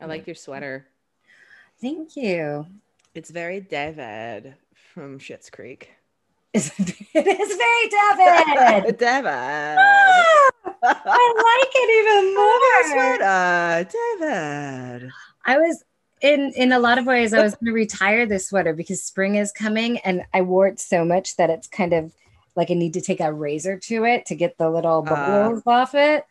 I like your sweater. Thank you. It's very David from Schitt's Creek. it is very David. David. Ah, I like it even more. Sweater, David. I was in in a lot of ways I was going to retire this sweater because spring is coming and I wore it so much that it's kind of like I need to take a razor to it to get the little bubbles uh, off it.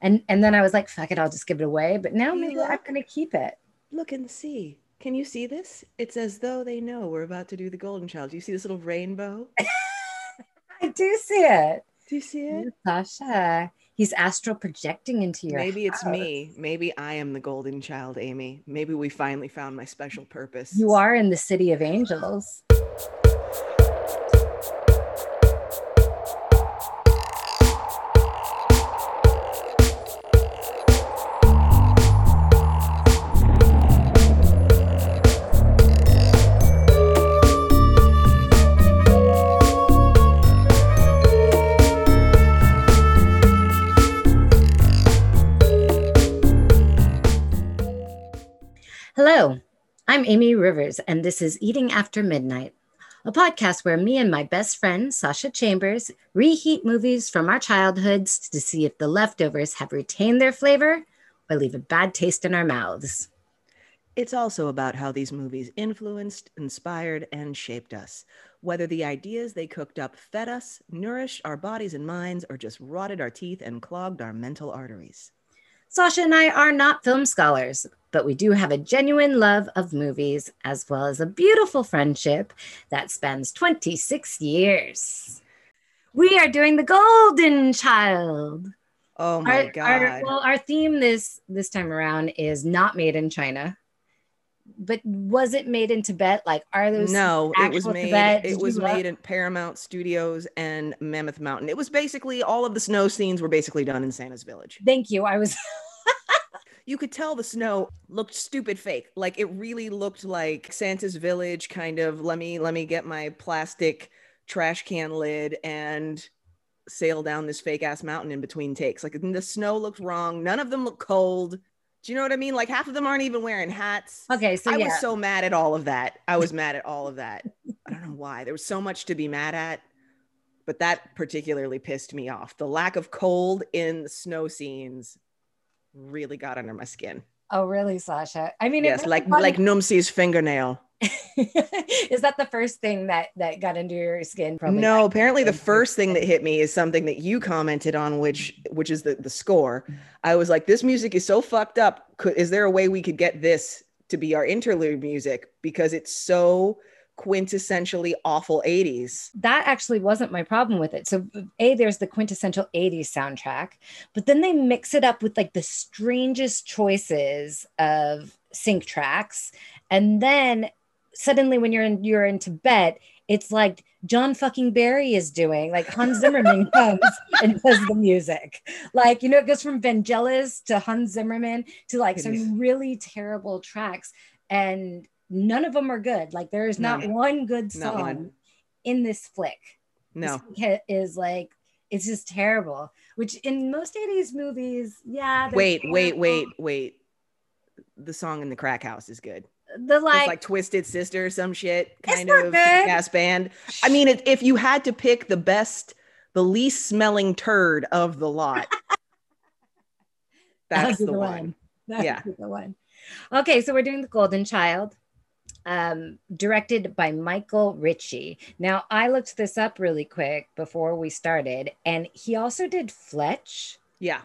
And and then I was like, fuck it, I'll just give it away. But now maybe look, I'm gonna keep it. Look and see. Can you see this? It's as though they know we're about to do the golden child. Do you see this little rainbow? I do see it. Do you see it? Sasha. He's astral projecting into your Maybe house. it's me. Maybe I am the golden child, Amy. Maybe we finally found my special purpose. You are in the city of angels. Hello, I'm Amy Rivers, and this is Eating After Midnight, a podcast where me and my best friend, Sasha Chambers, reheat movies from our childhoods to see if the leftovers have retained their flavor or leave a bad taste in our mouths. It's also about how these movies influenced, inspired, and shaped us. Whether the ideas they cooked up fed us, nourished our bodies and minds, or just rotted our teeth and clogged our mental arteries. Sasha and I are not film scholars, but we do have a genuine love of movies as well as a beautiful friendship that spans 26 years. We are doing The Golden Child. Oh my our, god. Our, well, our theme this this time around is not made in China. But was it made in Tibet? Like, are those no? It was made. Tibet? It was made in Paramount Studios and Mammoth Mountain. It was basically all of the snow scenes were basically done in Santa's Village. Thank you. I was you could tell the snow looked stupid fake. Like it really looked like Santa's village kind of let me let me get my plastic trash can lid and sail down this fake ass mountain in between takes. Like the snow looked wrong. None of them look cold. Do you know what I mean? Like half of them aren't even wearing hats. Okay, so I yeah. was so mad at all of that. I was mad at all of that. I don't know why. There was so much to be mad at, but that particularly pissed me off. The lack of cold in the snow scenes really got under my skin. Oh, really, Sasha? I mean, yes, like like Numsi's fingernail. is that the first thing that that got into your skin? Probably no. Apparently, the first thing that hit me is something that you commented on, which which is the the score. I was like, this music is so fucked up. Could, is there a way we could get this to be our interlude music because it's so quintessentially awful 80s. That actually wasn't my problem with it. So, A, there's the quintessential 80s soundtrack, but then they mix it up with like the strangest choices of sync tracks. And then suddenly when you're in you're in Tibet, it's like John fucking Barry is doing. Like Hans Zimmerman comes and does the music. Like, you know, it goes from Vangelis to Hans Zimmerman to like some really terrible tracks. And none of them are good. Like there is not no. one good song one. in this flick. No, this is like it's just terrible. Which in most '80s movies, yeah. Wait, wait, wait, wait. The song in the crack house is good. The like, like Twisted Sister, or some shit kind of ass band. I mean, if you had to pick the best, the least smelling turd of the lot, that's the, the, one. one. That's yeah, the one. Okay, so we're doing the Golden Child um, directed by Michael Ritchie. Now, I looked this up really quick before we started, and he also did Fletch. Yeah.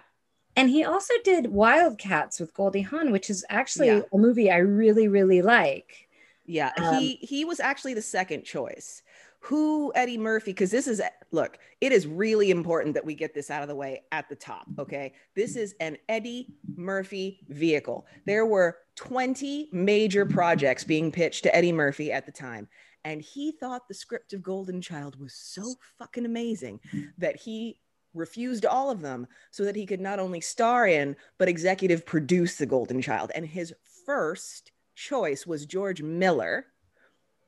And he also did Wildcats with Goldie Hawn, which is actually Yeah. a movie I really, really like. Yeah, Um, he he was actually the second choice. Who Eddie Murphy? Because this is look, it is really important that we get this out of the way at the top. Okay, this is an Eddie Murphy vehicle. There were 20 major projects being pitched to Eddie Murphy at the time, and he thought the script of Golden Child was so fucking amazing that he refused all of them so that he could not only star in but executive produce the Golden Child. And his first choice was George Miller,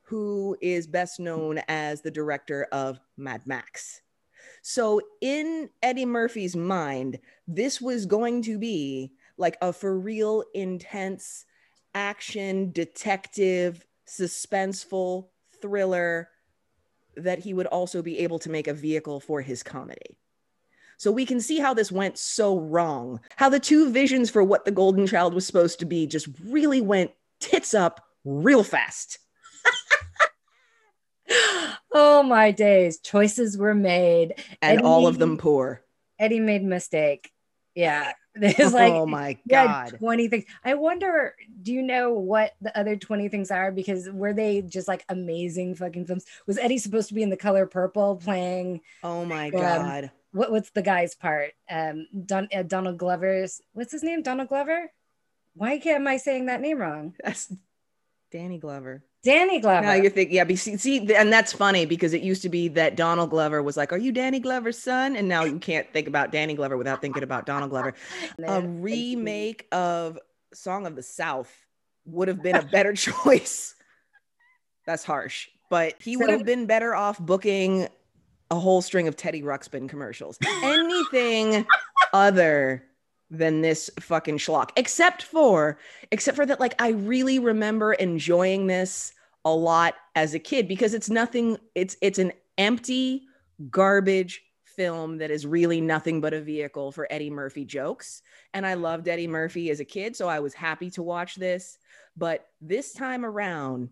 who is best known as the director of Mad Max. So, in Eddie Murphy's mind, this was going to be like a for real intense action detective suspenseful thriller that he would also be able to make a vehicle for his comedy. So we can see how this went so wrong. How the two visions for what the golden child was supposed to be just really went tits up real fast. oh my days. Choices were made. And Eddie, all of them poor. Eddie made a mistake. Yeah. There's like oh my god, yeah, 20 things. I wonder, do you know what the other 20 things are? Because were they just like amazing fucking films? Was Eddie supposed to be in the color purple playing? Oh my um, god. What, what's the guy's part? Um Don, uh, Donald Glover's what's his name? Donald Glover? Why can't am I saying that name wrong? That's Danny Glover. Danny Glover. Now you think, yeah, see, see, and that's funny because it used to be that Donald Glover was like, "Are you Danny Glover's son?" And now you can't think about Danny Glover without thinking about Donald Glover. a remake of Song of the South would have been a better choice. That's harsh, but he would have been better off booking a whole string of Teddy Ruxpin commercials. Anything other than this fucking schlock except for except for that like i really remember enjoying this a lot as a kid because it's nothing it's it's an empty garbage film that is really nothing but a vehicle for Eddie Murphy jokes. And I loved Eddie Murphy as a kid so I was happy to watch this. But this time around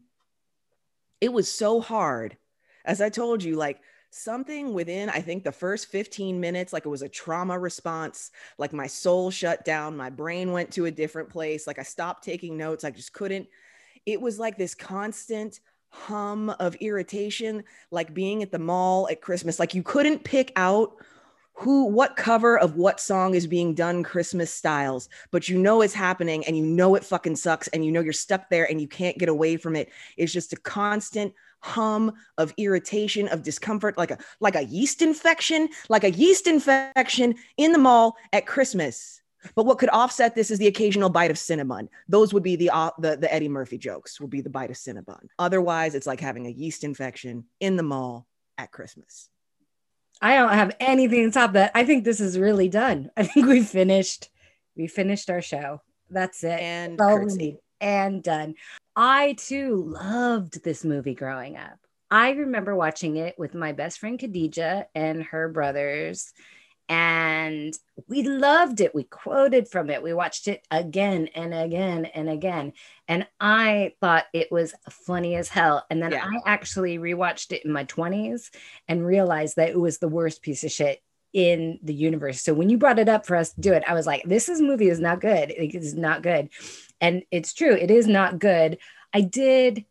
it was so hard. As I told you like something within i think the first 15 minutes like it was a trauma response like my soul shut down my brain went to a different place like i stopped taking notes i just couldn't. It was like this constant hum of irritation like being at the mall at christmas like you couldn't pick out who what cover of what song is being done christmas styles but you know it's happening and you know it fucking sucks and you know you're stuck there and you can't get away from it. It's just a constant hum of irritation of discomfort like a like a yeast infection like a yeast infection in the mall at christmas. But what could offset this is the occasional bite of cinnamon. Those would be the uh, the, the eddie murphy jokes would be the bite of cinnamon. Otherwise it's like having a yeast infection in the mall at christmas. I don't have anything to top that. I think this is really done. I think we finished we finished our show. That's it. And and done I too loved this movie growing up. I remember watching it with my best friend Khadija and her brothers, and we loved it. We quoted from it. We watched it again and again and again. And I thought it was funny as hell. And then yeah. I actually rewatched it in my 20s and realized that it was the worst piece of shit in the universe. So when you brought it up for us to do it, I was like, this is movie is not good. It is not good. And it's true, it is not good. I did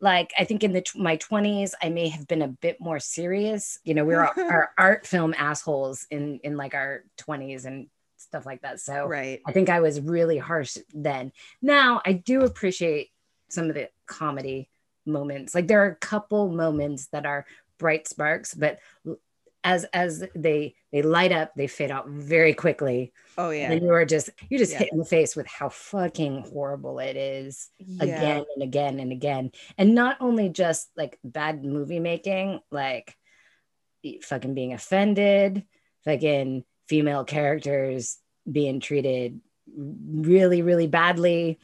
like I think in the my 20s I may have been a bit more serious. You know, we were our art film assholes in in like our 20s and stuff like that. So right. I think I was really harsh then. Now I do appreciate some of the comedy moments. Like there are a couple moments that are bright sparks, but as as they they light up, they fade out very quickly. Oh yeah. And you are just you're just yeah. hit in the face with how fucking horrible it is yeah. again and again and again. And not only just like bad movie making, like fucking being offended, fucking female characters being treated really, really badly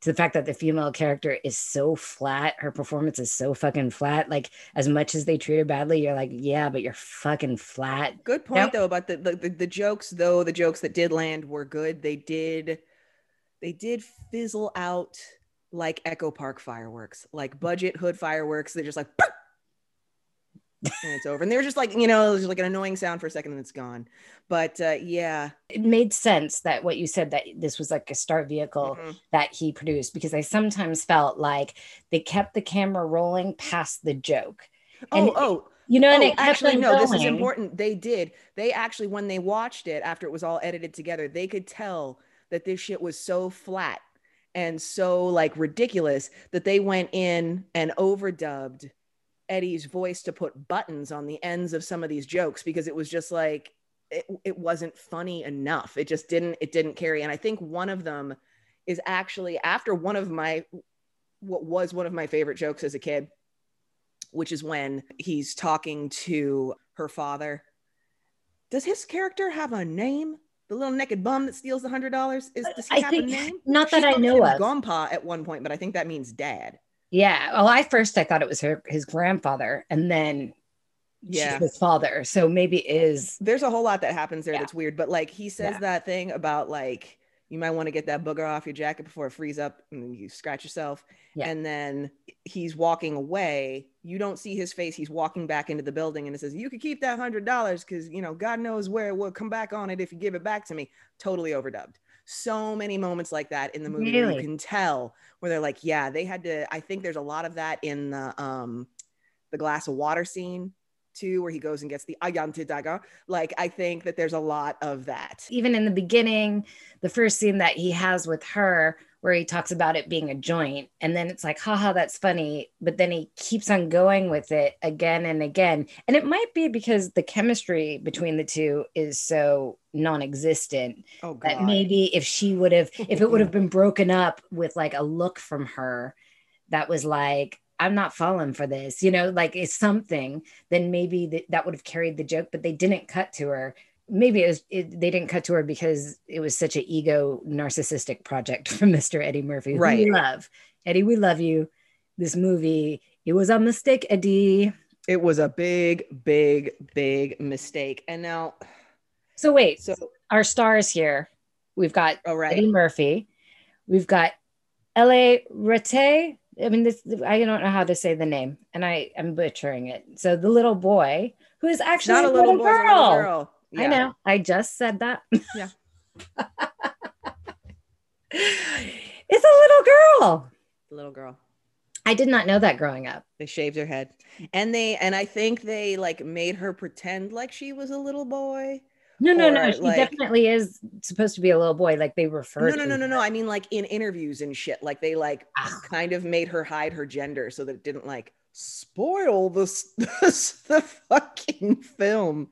to the fact that the female character is so flat, her performance is so fucking flat. Like as much as they treat her badly, you're like, yeah, but you're fucking flat. Good point nope. though about the, the the jokes though. The jokes that did land were good. They did they did fizzle out like Echo Park fireworks, like budget hood fireworks. They're just like and it's over. And they're just like, you know, it was like an annoying sound for a second and it's gone. But uh, yeah. It made sense that what you said that this was like a start vehicle mm-hmm. that he produced because I sometimes felt like they kept the camera rolling past the joke. And oh, oh. You know, and oh, actually, no, going. this is important. They did. They actually, when they watched it after it was all edited together, they could tell that this shit was so flat and so like ridiculous that they went in and overdubbed Eddie's voice to put buttons on the ends of some of these jokes because it was just like it, it wasn't funny enough. It just didn't it didn't carry. And I think one of them is actually after one of my what was one of my favorite jokes as a kid, which is when he's talking to her father. Does his character have a name? The little naked bum that steals the hundred dollars is does he I have think a name? not She that I know of. Grandpa at one point, but I think that means dad. Yeah. Well, I first I thought it was her his grandfather, and then Yeah. his father. So maybe it is There's a whole lot that happens there Yeah. that's weird, but like he says Yeah. that thing about like you might want to get that booger off your jacket before it frees up and you scratch yourself. Yeah. And then he's walking away. You don't see his face. He's walking back into the building and it says, You could keep that hundred dollars because you know, God knows where it will come back on it if you give it back to me. Totally overdubbed. So many moments like that in the movie Really? you can tell where they're like, Yeah, they had to. I think there's a lot of that in the um the glass of water scene too, where he goes and gets the Ajanti dagger. Like I think that there's a lot of that. even in the beginning, the first scene that he has with her, where he talks about it being a joint, and then it's like, haha, that's funny. But then he keeps on going with it again and again. And it might be because the chemistry between the two is so non existent Oh that maybe if she would have, if it would have been broken up with like a look from her that was like, I'm not falling for this, you know, like it's something, then maybe th- that would have carried the joke, but they didn't cut to her. Maybe it was it, they didn't cut to her because it was such an ego narcissistic project from Mr. Eddie Murphy, who we Right. love. Eddie, we love you. This movie, it was a mistake, Eddie. it was a big, big, big mistake. And now, So wait, so our stars here. We've got all right. Eddie Murphy. We've got L.A. Rete. I mean, this I don't know how to say the name, and I am butchering it. So the little boy, who is actually not a little, little boy, it's a girl. little girl. I know. I just said that. Yeah. it's a little girl. The little girl. I did not know that growing up. They shaved her head. And they and I think they like made her pretend like she was a little boy. No, no, no. Or, She like- definitely is supposed to be a little boy. Like they refer. No, no, no, no, no. I mean like in interviews and shit. Like they like Ah. kind of made her hide her gender so that it didn't like spoil the the fucking film.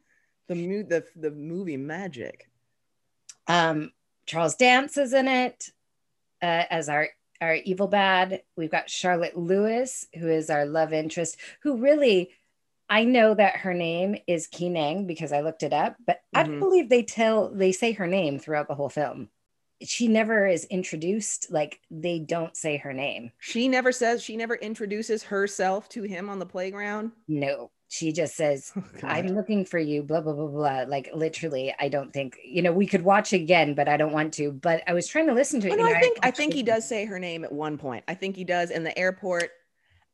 The mu- the the movie magic. Um, Charles Dance is in it uh, as our our evil bad. We've got Charlotte Lewis, who is our love interest, who really I know that her name is Kee Nang because I looked it up, but I don't believe they tell they say her name throughout the whole film. She never is introduced, like they don't say her name. She never says she never introduces herself to him on the playground. No, she just says, Oh, I'm looking for you, blah, blah, blah, blah. Like literally, I don't think, you know, we could watch again, but I don't want to. But I was trying to listen to it. Oh, you no, I think I think he does say her name at one point. I think he does in the airport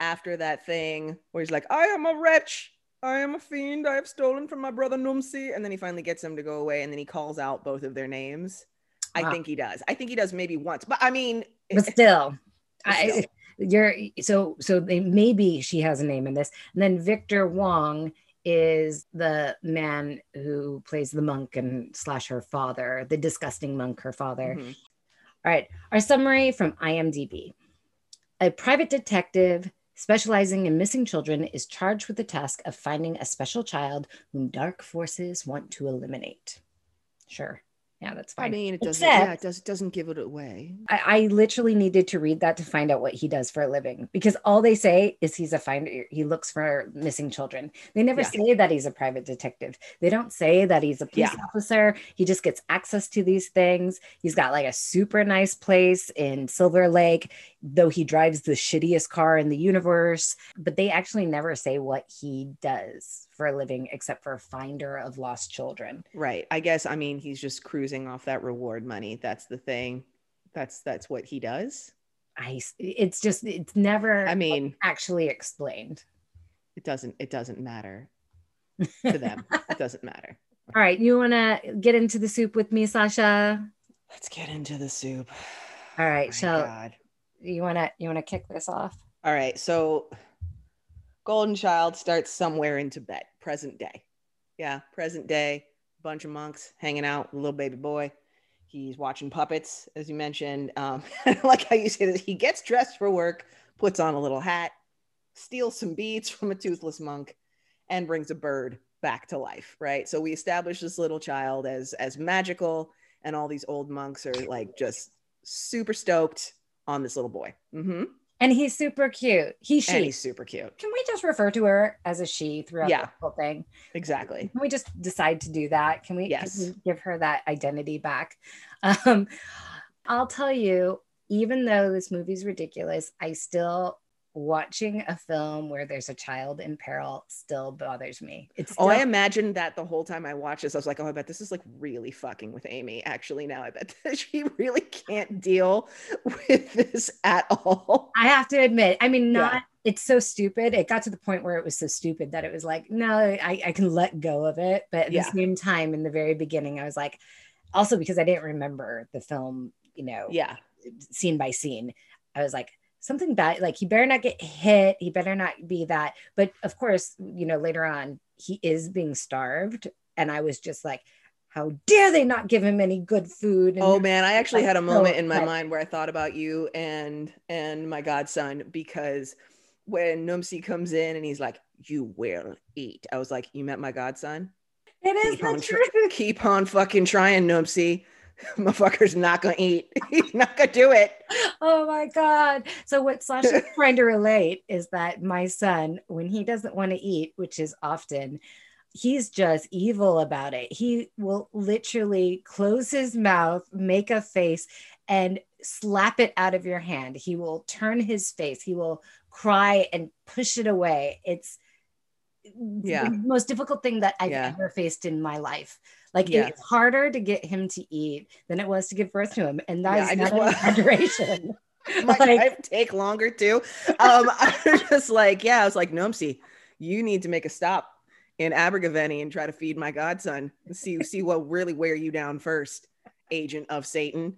after that thing where he's like, "I am a wretch, I am a fiend, I have stolen from my brother Numsi," and then he finally gets him to go away, and then he calls out both of their names. I think he does. I think he does maybe once, but I mean, but still, But I, you're so so they, maybe she has a name in this. And then victor wong is the man who plays the monk and slash her father the disgusting monk her father. Mhm. all right. Our summary from imdb a private detective specializing in missing children is charged with the task of finding a special child whom dark forces want to eliminate sure yeah that's fine I mean, it doesn't. Except- yeah, it does. Doesn't give it away. I, I literally needed to read that to find out what he does for a living because all they say is he's a finder. He looks for missing children. They never Yeah. say that he's a private detective. They don't say that he's a police Yeah. officer. He just gets access to these things. He's got like a super nice place in Silver Lake, though he drives the shittiest car in the universe. But they actually never say what he does for a living except for a finder of lost children. Right. I guess. I mean, he's just cruising off that reward money. That's the thing. That's that's what he does. I, it's just, it's never I mean, actually explained. it doesn't. It doesn't matter to them. it doesn't matter. All right, you want to get into the soup with me, Sasha? Let's get into the soup. All right, My so God. You want to you want to kick this off? All right. So Golden Child starts somewhere in Tibet, present day. Yeah, present day. Bunch of monks hanging out, little baby boy. He's watching puppets, as you mentioned. Um, like how you say that he gets dressed for work, puts on a little hat, steals some beads from a toothless monk, and brings a bird back to life. Right. So we establish this little child as as magical, and all these old monks are like just super stoked on this little boy. hmm And he's super cute. He And he's super cute. Can we just refer to her as a she throughout Yeah. the whole thing? Exactly. Can we just decide to do that? Can we, can Yes. we give her that identity back? Um, I'll tell you, even though this movie's ridiculous, I still watching a film where there's a child in peril still bothers me. It's Oh, I still- imagined that the whole time I watched this. I was like, oh, I bet this is like really fucking with Amy. Actually, now I bet that she really can't deal with this at all. I have to admit, I mean, Yeah. not it's so stupid. It got to the point where it was so stupid that it was like, no, I, I can let go of it. But at Yeah. the same time, in the very beginning, I was like, also because I didn't remember the film, you know, Yeah. scene by scene, I was like, something bad, like he better not get hit, he better not be that. But of course, you know, later on, he is being starved. And I was just like, how dare they not give him any good food? And Oh man, I actually had a so moment in my mind where I thought about you and and my godson because when Numsi comes in and he's like, "You will eat," I was like, "You met my godson? it is Keep on, the tr- truth. keep on fucking trying, Numsi. Motherfucker's not gonna eat. He's not gonna do it." Oh my God. So, what Sasha's trying to relate is that my son, when he doesn't want to eat, which is often, he's just evil about it. He will literally close his mouth, make a face, and slap it out of your hand. He will turn his face, he will cry and push it away. It's Yeah. the most difficult thing that I've Yeah. ever faced in my life. Like Yeah. it's harder to get him to eat than it was to give birth to him. And that Yeah, is not an exaggeration. Like- take longer too. Um, I was just like, yeah, I was like, Nomsi, you need to make a stop in Abergavenny and try to feed my godson. See, see what really wear you down first, agent of Satan.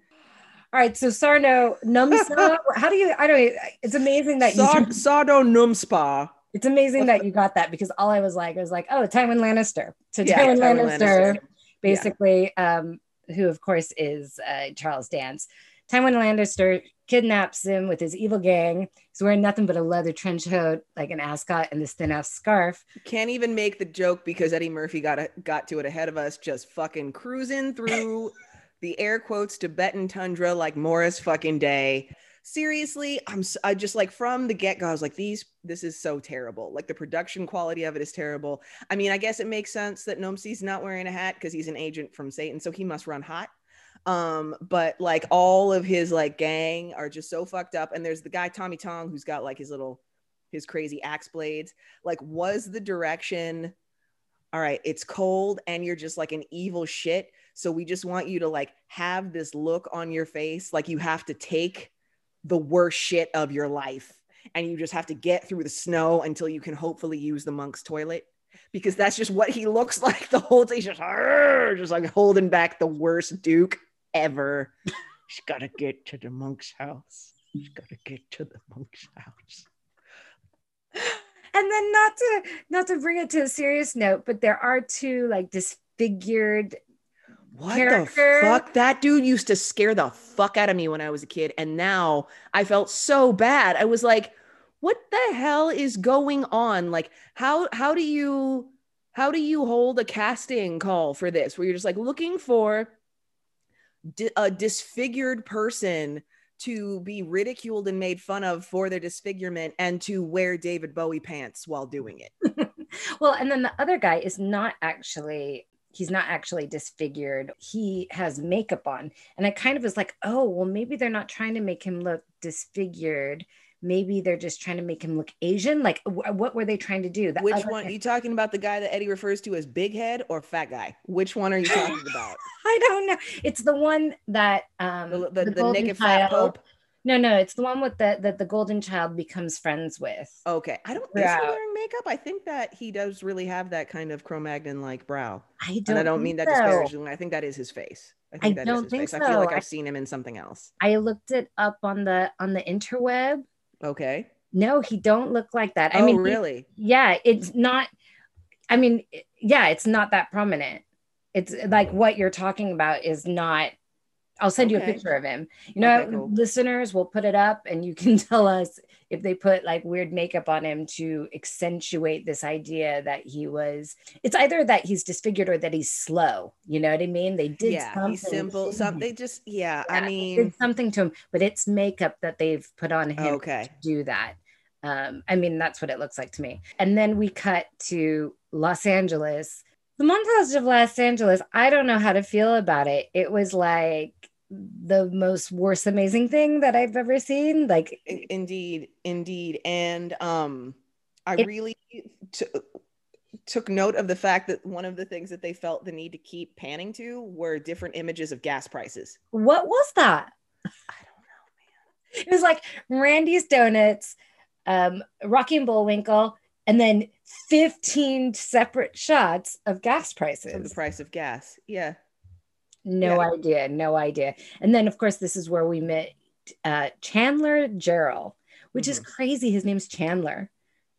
All right, so Sarno Numsa, how do you? I don't. It's amazing that you. Sardo Numspa. It's amazing that you got that because all I was like, I was like, oh, Tywin Lannister. So Yeah, Tywin, Tywin Lannister, Lannister. Basically, um, who of course is uh, Charles Dance. Tywin Lannister kidnaps him with his evil gang. He's wearing nothing but a leather trench coat, like an ascot, and this thin ass scarf. Can't even make the joke because Eddie Murphy got a, got to it ahead of us, just fucking cruising through the air quotes Tibetan tundra like Morris fucking day. Seriously, I'm i just like from the get go, I was like, these this is so terrible. Like the production quality of it is terrible. I mean, I guess it makes sense that Nomsi's not wearing a hat because he's an agent from Satan, so he must run hot. Um, but like all of his like gang are just so fucked up. And there's the guy Tommy Tong who's got like his little his crazy axe blades. Like, was the direction all right, it's cold and you're just like an evil shit. So we just want you to like have this look on your face like you have to take the worst shit of your life and you just have to get through the snow until you can hopefully use the monk's toilet because that's just what he looks like the whole day. Just, just like holding back the worst Duke ever. She's got to get to the monk's house. She's got to get to the monk's house. And then not to not to bring it to a serious note, but there are two like disfigured What character. the fuck? That dude used to scare the fuck out of me when I was a kid. And now I felt so bad. I was like, what the hell is going on? Like, how how do you how do you hold a casting call for this where you're just like looking for di- a disfigured person to be ridiculed and made fun of for their disfigurement and to wear David Bowie pants while doing it? Well, and then the other guy is not actually he's not actually disfigured. He has makeup on. And I kind of was like, "Oh, well maybe they're not trying to make him look disfigured. Maybe they're just trying to make him look Asian. Like wh- what were they trying to do?" The Which one? guy- you talking about the guy that Eddie refers to as big head or fat guy? Which one are you talking about? I don't know. It's the one that um The, the, the, golden naked fat pope? No, no, it's the one with the that the golden child becomes friends with. Okay. I don't is he wearing makeup. I think that he does really have that kind of Cro-Magnon like brow. I don't and I don't mean that so. disparagingly. I think that is his face. I think that is don't his think face. I feel like. I've seen him in something else. I looked it up on the on the interweb. Okay. No, he don't look like that. I oh, mean, he- really? yeah, it's not. I mean, yeah, it's not that prominent. It's like what you're talking about is not I'll send you a picture of him. You know, Okay, cool. listeners will put it up and you can tell us if they put like weird makeup on him to accentuate this idea that he was it's either that he's disfigured or that he's slow. You know what I mean? They did yeah, something. he's simple. to Some him. they just yeah. Yeah, I mean, something to him, but it's makeup that they've put on him okay. to do that. Um, I mean, that's what it looks like to me. And then we cut to Los Angeles. The montage of Los Angeles, I don't know how to feel about it. It was like the most worst amazing thing that I've ever seen. Like, Indeed, indeed, and um, I It- really t- took note of the fact that one of the things that they felt the need to keep panning to were different images of gas prices. what was that? I don't know. Man. It was like Randy's Donuts, um, Rocky and Bullwinkle, and then 15 separate shots of gas prices. Of the price of gas. Yeah. No Yeah. idea, no idea. And then, of course, this is where we met uh, Chandler Gerald, which is Mhm. crazy. His name's Chandler.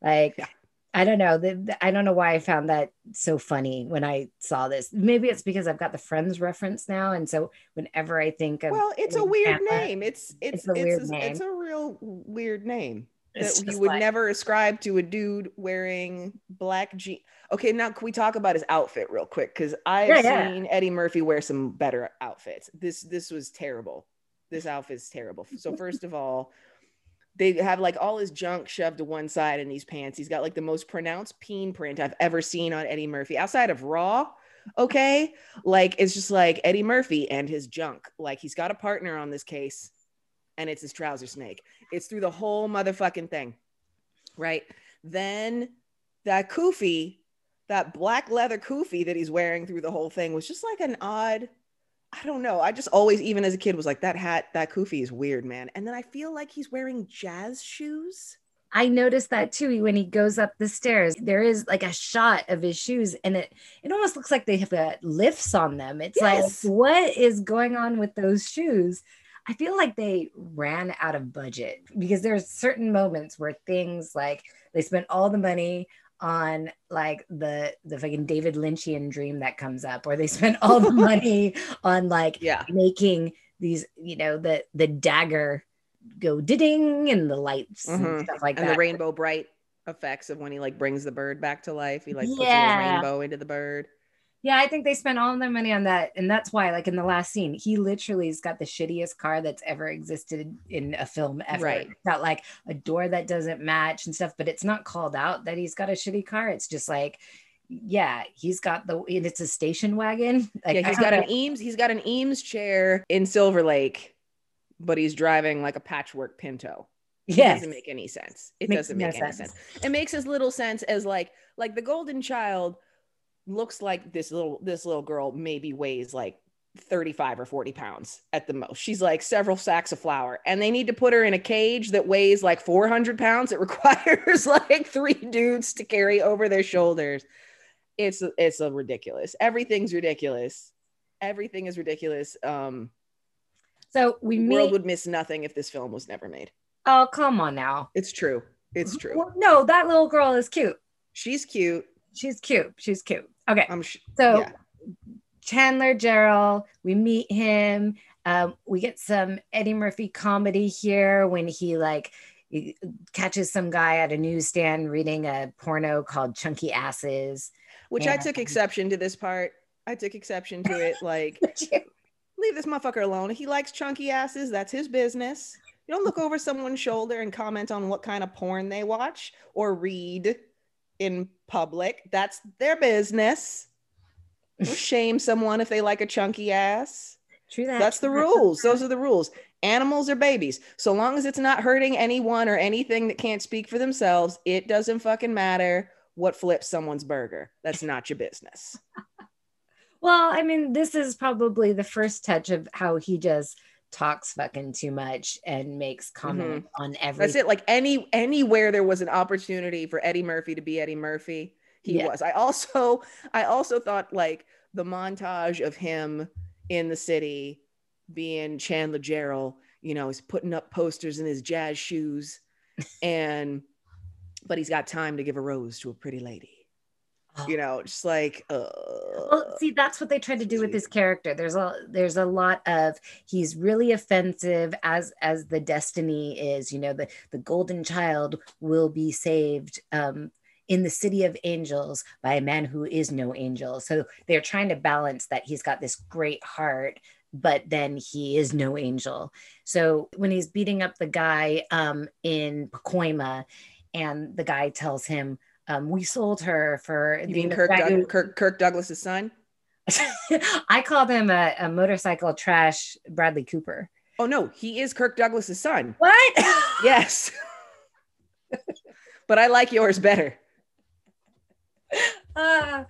Like, Yeah. I don't know. The, the- I don't know why I found that so funny when I saw this. Maybe it's because I've got the Friends reference now, and so whenever I think of Well, it's a weird Chandler, name. It's it's It's a it's a, it's a real weird name that you would like- never ascribe to a dude wearing black jeans. Okay, now can we talk about his outfit real quick? Because I've Yeah, yeah. seen Eddie Murphy wear some better outfits. This this was terrible. This outfit's terrible. So first of all, they have like all his junk shoved to one side in these pants. He's got like the most pronounced peen print I've ever seen on Eddie Murphy outside of Raw. Okay, like it's just like Eddie Murphy and his junk. Like he's got a partner on this case, and it's his trouser snake. It's through the whole motherfucking thing, right? Then that kufi, that black leather kufi that he's wearing through the whole thing was just like an odd. I don't know. I just always, even as a kid, was like that hat, that kufi is weird, man. And then I feel like he's wearing jazz shoes. I noticed that too when he goes up the stairs. There is like a shot of his shoes, and it it almost looks like they have uh, lifts on them. It's Yes. like, what is going on with those shoes? I feel like they ran out of budget because there's certain moments where things like they spent all the money on like the the fucking David Lynchian dream that comes up, or they spent all the money on like Yeah. making these, you know, the the dagger go ding and the lights Mhm. and stuff like And that. the rainbow bright effects of when he like brings the bird back to life. He like puts a rainbow into the bird. Yeah, I think they spent all their money on that. And that's why, like in the last scene, he literally has got the shittiest car that's ever existed in a film ever. Right. It's got like a door that doesn't match and stuff, but it's not called out that he's got a shitty car. It's just like, yeah, he's got the, and it's a station wagon. Like, yeah, he's got an. Eames. He's got an Eames chair in Silver Lake, but he's driving like a patchwork Pinto. It Yes. doesn't make any sense. It Makes doesn't no make any sense. sense. It makes as little sense as like like the golden child looks like this little this little girl maybe weighs like 35 or 40 pounds at the most. She's like several sacks of flour and they need to put her in a cage that weighs like 400 pounds. It requires like three dudes to carry over their shoulders. It's it's a ridiculous. Everything's ridiculous. Everything is ridiculous. Um So we the meet. world would miss nothing if this film was never made. oh, come on now. It's true. It's true. Well, no, that little girl is cute. She's cute. She's cute. She's cute. Okay. I'm sh- So yeah. Chandler Gerald, we meet him. Um, we get some Eddie Murphy comedy here when he like he catches some guy at a newsstand reading a porno called Chunky Asses. Which I took exception to this part. I took exception to it. Like, leave this motherfucker alone. He likes chunky asses. That's his business. You don't look over someone's shoulder and comment on what kind of porn they watch or read in public. That's their business. Don't shame someone if they like a chunky ass. True that. That's the rules. Those are the rules. Animals are babies. So long as it's not hurting anyone or anything that can't speak for themselves, it doesn't fucking matter what flips someone's burger. That's not your business. Well, I mean, this is probably the first touch of how he just talks fucking too much and makes comment on everything. Mm-hmm. That's it. Like any anywhere there was an opportunity for Eddie Murphy to be Eddie Murphy, he Yeah. was. I also I also thought like the montage of him in the city being Chandler Gerald, you know, he's putting up posters in his jazz shoes and but he's got time to give a rose to a pretty lady. You know, just like uh well, see, that's what they tried to do with this character. There's a there's a lot of he's really offensive as as the destiny is. You know, the the golden child will be saved um, in the city of angels by a man who is no angel. So they're trying to balance that he's got this great heart, but then he is no angel. So when he's beating up the guy um, in Pacoima, and the guy tells him, um, "We sold her for." You mean Kirk, Doug- Kirk, Kirk Douglas's son? I call him a, a, motorcycle trash Bradley Cooper. Oh no, he is Kirk Douglas's son. What? yes. but I like yours better. Uh,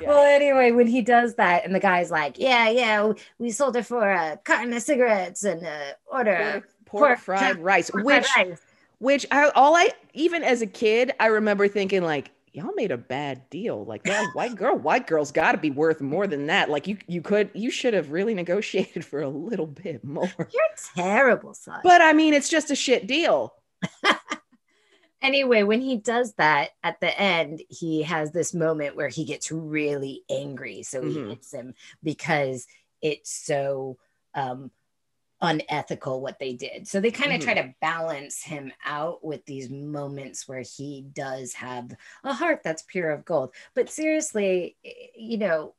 yeah. Well, anyway, when he does that, and the guy's like, "Yeah, yeah, we sold her for a carton of cigarettes and uh, order pork, pork, pork fried rice, pork which, fried rice. Which I all I even as a kid, I remember thinking like, y'all made a bad deal. Like that white girl, white girl's got to be worth more than that. Like you, you could, you should have really negotiated for a little bit more. You're terrible, son. But I mean, it's just a shit deal. anyway, when he does that at the end, he has this moment where he gets really angry. So he mm-hmm. hits him because it's so um, unethical what they did. So they kind of mm-hmm. try to balance him out with these moments where he does have a heart that's pure of gold. But seriously, you know,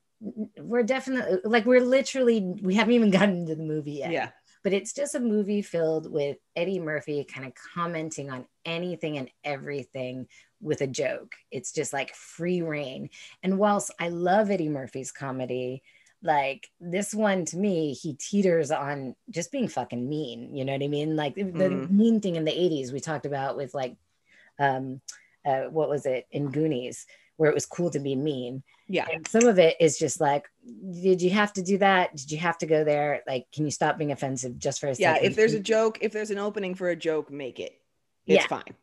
we're definitely like we're literally we haven't even gotten into the movie yet. Yeah but it's just a movie filled with Eddie Murphy kind of commenting on anything and everything with a joke. It's just like free rein. And whilst I love Eddie Murphy's comedy, like this one to me, he teeters on just being fucking mean. You know what I mean? Like mm-hmm. the mean thing in the 80s we talked about with like um uh what was it in Goonies where it was cool to be mean. Yeah. And some of it is just like, did you have to do that? Did you have to go there? Like, can you stop being offensive just for a yeah, second? Yeah. If there's a joke, if there's an opening for a joke, make it. It's yeah. fine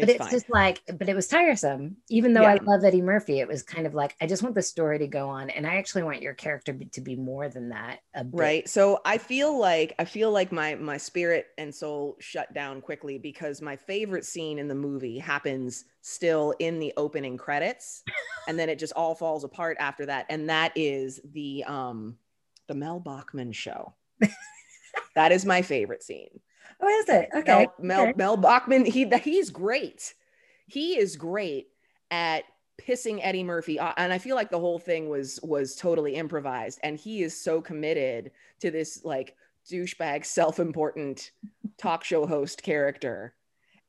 but it's, it's just like but it was tiresome. Even though yeah. i love eddie murphy it was kind of like i just want the story to go on and i actually want your character to be more than that right. So i feel like i feel like my my spirit and soul shut down quickly because my favorite scene in the movie happens still in the opening credits and then it just all falls apart after that and that is the um the mel bachman show. That is my favorite scene Oh, is it? Okay. Mel, Mel, okay. Mel Bachman, he he's great. He is great at pissing Eddie Murphy off. And I feel like the whole thing was was totally improvised. And he is so committed to this like douchebag, self-important talk show host character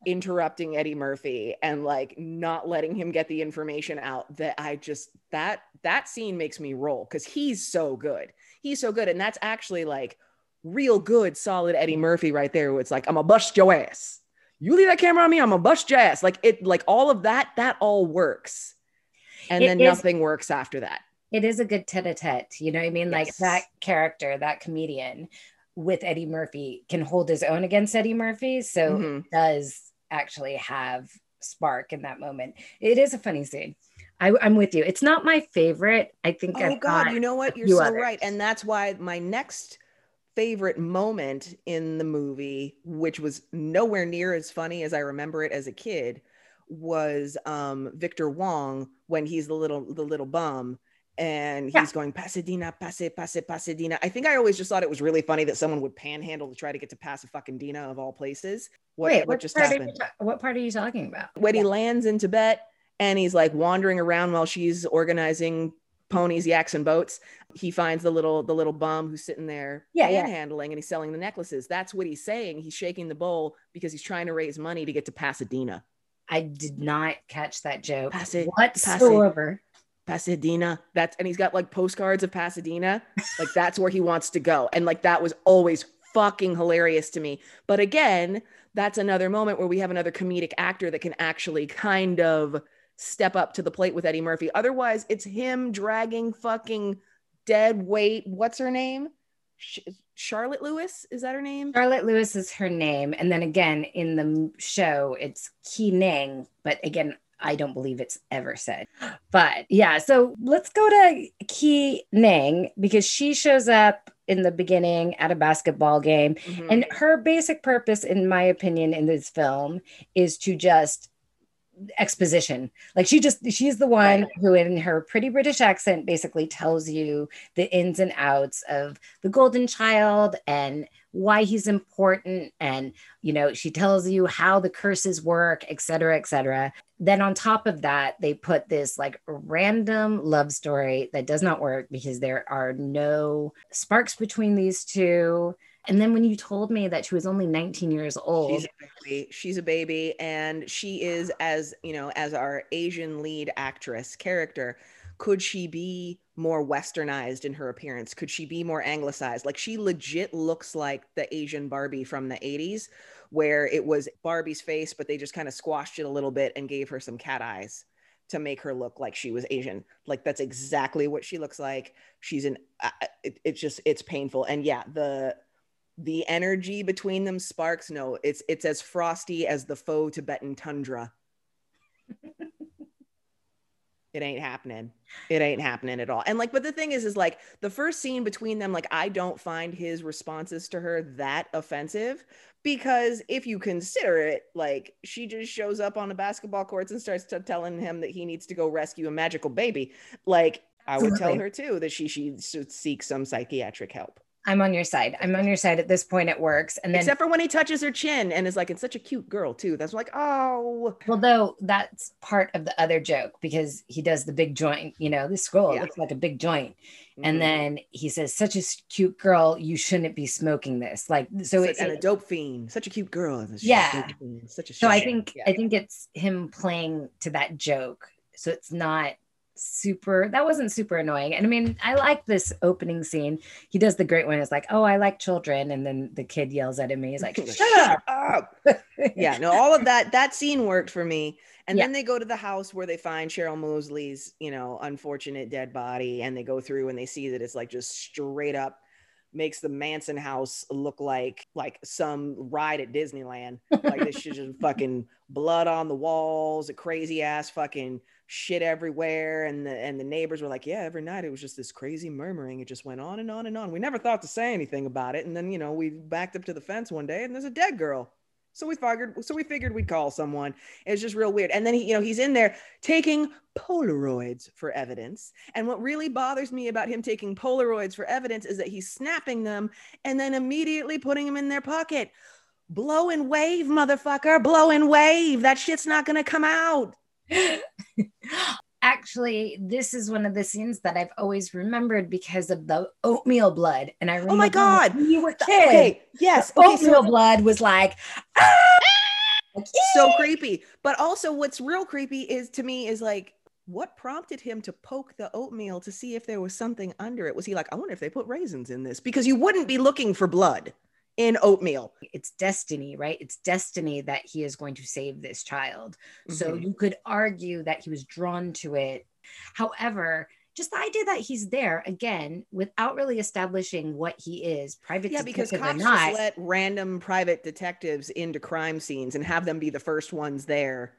interrupting Eddie Murphy and like not letting him get the information out that I just that that scene makes me roll because he's so good. He's so good. And that's actually like real good, solid Eddie Murphy right there. Where it's like, I'm a bust your ass. You leave that camera on me, I'm a bust your ass. Like it, like all of that, that all works. And it then is, nothing works after that. It is a good tete-a-tete. You know what I mean? Yes. Like that character, that comedian with Eddie Murphy can hold his own against Eddie Murphy. So mm-hmm. does actually have spark in that moment. It is a funny scene. I, am with you. It's not my favorite. I think. Oh I've God, you know what? You're so others. right, and that's why my next favorite moment in the movie, which was nowhere near as funny as I remember it as a kid, was um, Victor Wong when he's the little the little bum and he's yeah. going Pasadena, Passe, Passe, Pasadena. I think I always just thought it was really funny that someone would panhandle to try to get to Pass a fucking Dina of all places. What, Wait, what, what just happened? Ta- what part are you talking about? When yeah. he lands in Tibet and he's like wandering around while she's organizing ponies, yaks, and boats. He finds the little the little bum who's sitting there yeah, handling and he's selling the necklaces. That's what he's saying. He's shaking the bowl because he's trying to raise money to get to Pasadena. I did not catch that joke Pasa- whatsoever. Pasadena. That's and he's got like postcards of Pasadena. like that's where he wants to go. And like that was always fucking hilarious to me. But again, that's another moment where we have another comedic actor that can actually kind of step up to the plate with Eddie Murphy. Otherwise, it's him dragging fucking dead weight. What's her name? Charlotte Lewis is that her name? Charlotte Lewis is her name, and then again in the show it's Ki Ning, but again I don't believe it's ever said. But yeah, so let's go to Ki Ning because she shows up in the beginning at a basketball game, mm-hmm. and her basic purpose, in my opinion, in this film is to just exposition. Like she just she's the one who in her pretty British accent basically tells you the ins and outs of the golden child and why he's important and you know she tells you how the curses work et cetera et cetera. Then on top of that they put this like random love story that does not work because there are no sparks between these two and then when you told me that she was only 19 years old, she's a baby, she's a baby and she is as, you know, as our Asian lead actress character, could she be more westernized in her appearance? Could she be more anglicized? Like she legit looks like the Asian Barbie from the 80s where it was Barbie's face but they just kind of squashed it a little bit and gave her some cat eyes to make her look like she was Asian. Like that's exactly what she looks like. She's an uh, it, it's just it's painful. And yeah, the the energy between them sparks no it's it's as frosty as the faux tibetan tundra. It ain't happening. It ain't happening at all. And like but the thing is is like the first scene between them like i don't find his responses to her that offensive because if you consider it like she just shows up on the basketball courts and starts telling him that he needs to go rescue a magical baby like i would tell her too that she, she should seek some psychiatric help I'm on your side. I'm on your side at this point. It works. And then, except for when he touches her chin and is like, it's such a cute girl too. That's like, oh. Well, though that's part of the other joke because he does the big joint. You know, this scroll yeah. looks like a big joint, mm-hmm. and then he says, "Such a cute girl. You shouldn't be smoking this." Like, so it's and a dope fiend. Such a cute girl. Yeah. Such a. So I think yeah. I think it's him playing to that joke. So it's not super that wasn't super annoying. And i mean i like this opening scene. He does the great one. It's like oh i like children. And then the kid yells at him. He's like shut up. Yeah no all of that that scene worked for me. And yeah. then they go to the house where they find cheryl mosley's you know unfortunate dead body. And they go through and they see that it's like just straight up makes the Manson house look like like some ride at Disneyland. Like this shit just fucking blood on the walls, a crazy ass fucking shit everywhere and the and the neighbors were like yeah every night it was just this crazy murmuring it just went on and on and on we never thought to say anything about it and then you know we backed up to the fence one day and there's a dead girl. So we figured so we figured we'd call someone it's just real weird and then he you know he's in there taking polaroids for evidence and what really bothers me about him taking polaroids for evidence is that he's snapping them and then immediately putting them in their pocket. Blow and wave motherfucker blow and wave that shit's not gonna come out Actually, this is one of the scenes that I've always remembered because of the oatmeal blood. And I remember oh my god, when you were kid. Okay, yes, okay, oatmeal so- blood was like. Ah! so creepy. But also, what's real creepy is to me is like what prompted him to poke the oatmeal to see if there was something under it? Was he like, I wonder if they put raisins in this? Because you wouldn't be looking for blood in oatmeal. It's destiny, right? It's destiny that he is going to save this child. Mm-hmm. So you could argue that he was drawn to it. However, just the idea that he's there again without really establishing what he is, private yeah, because cops just let random private detectives into crime scenes and have them be the first ones there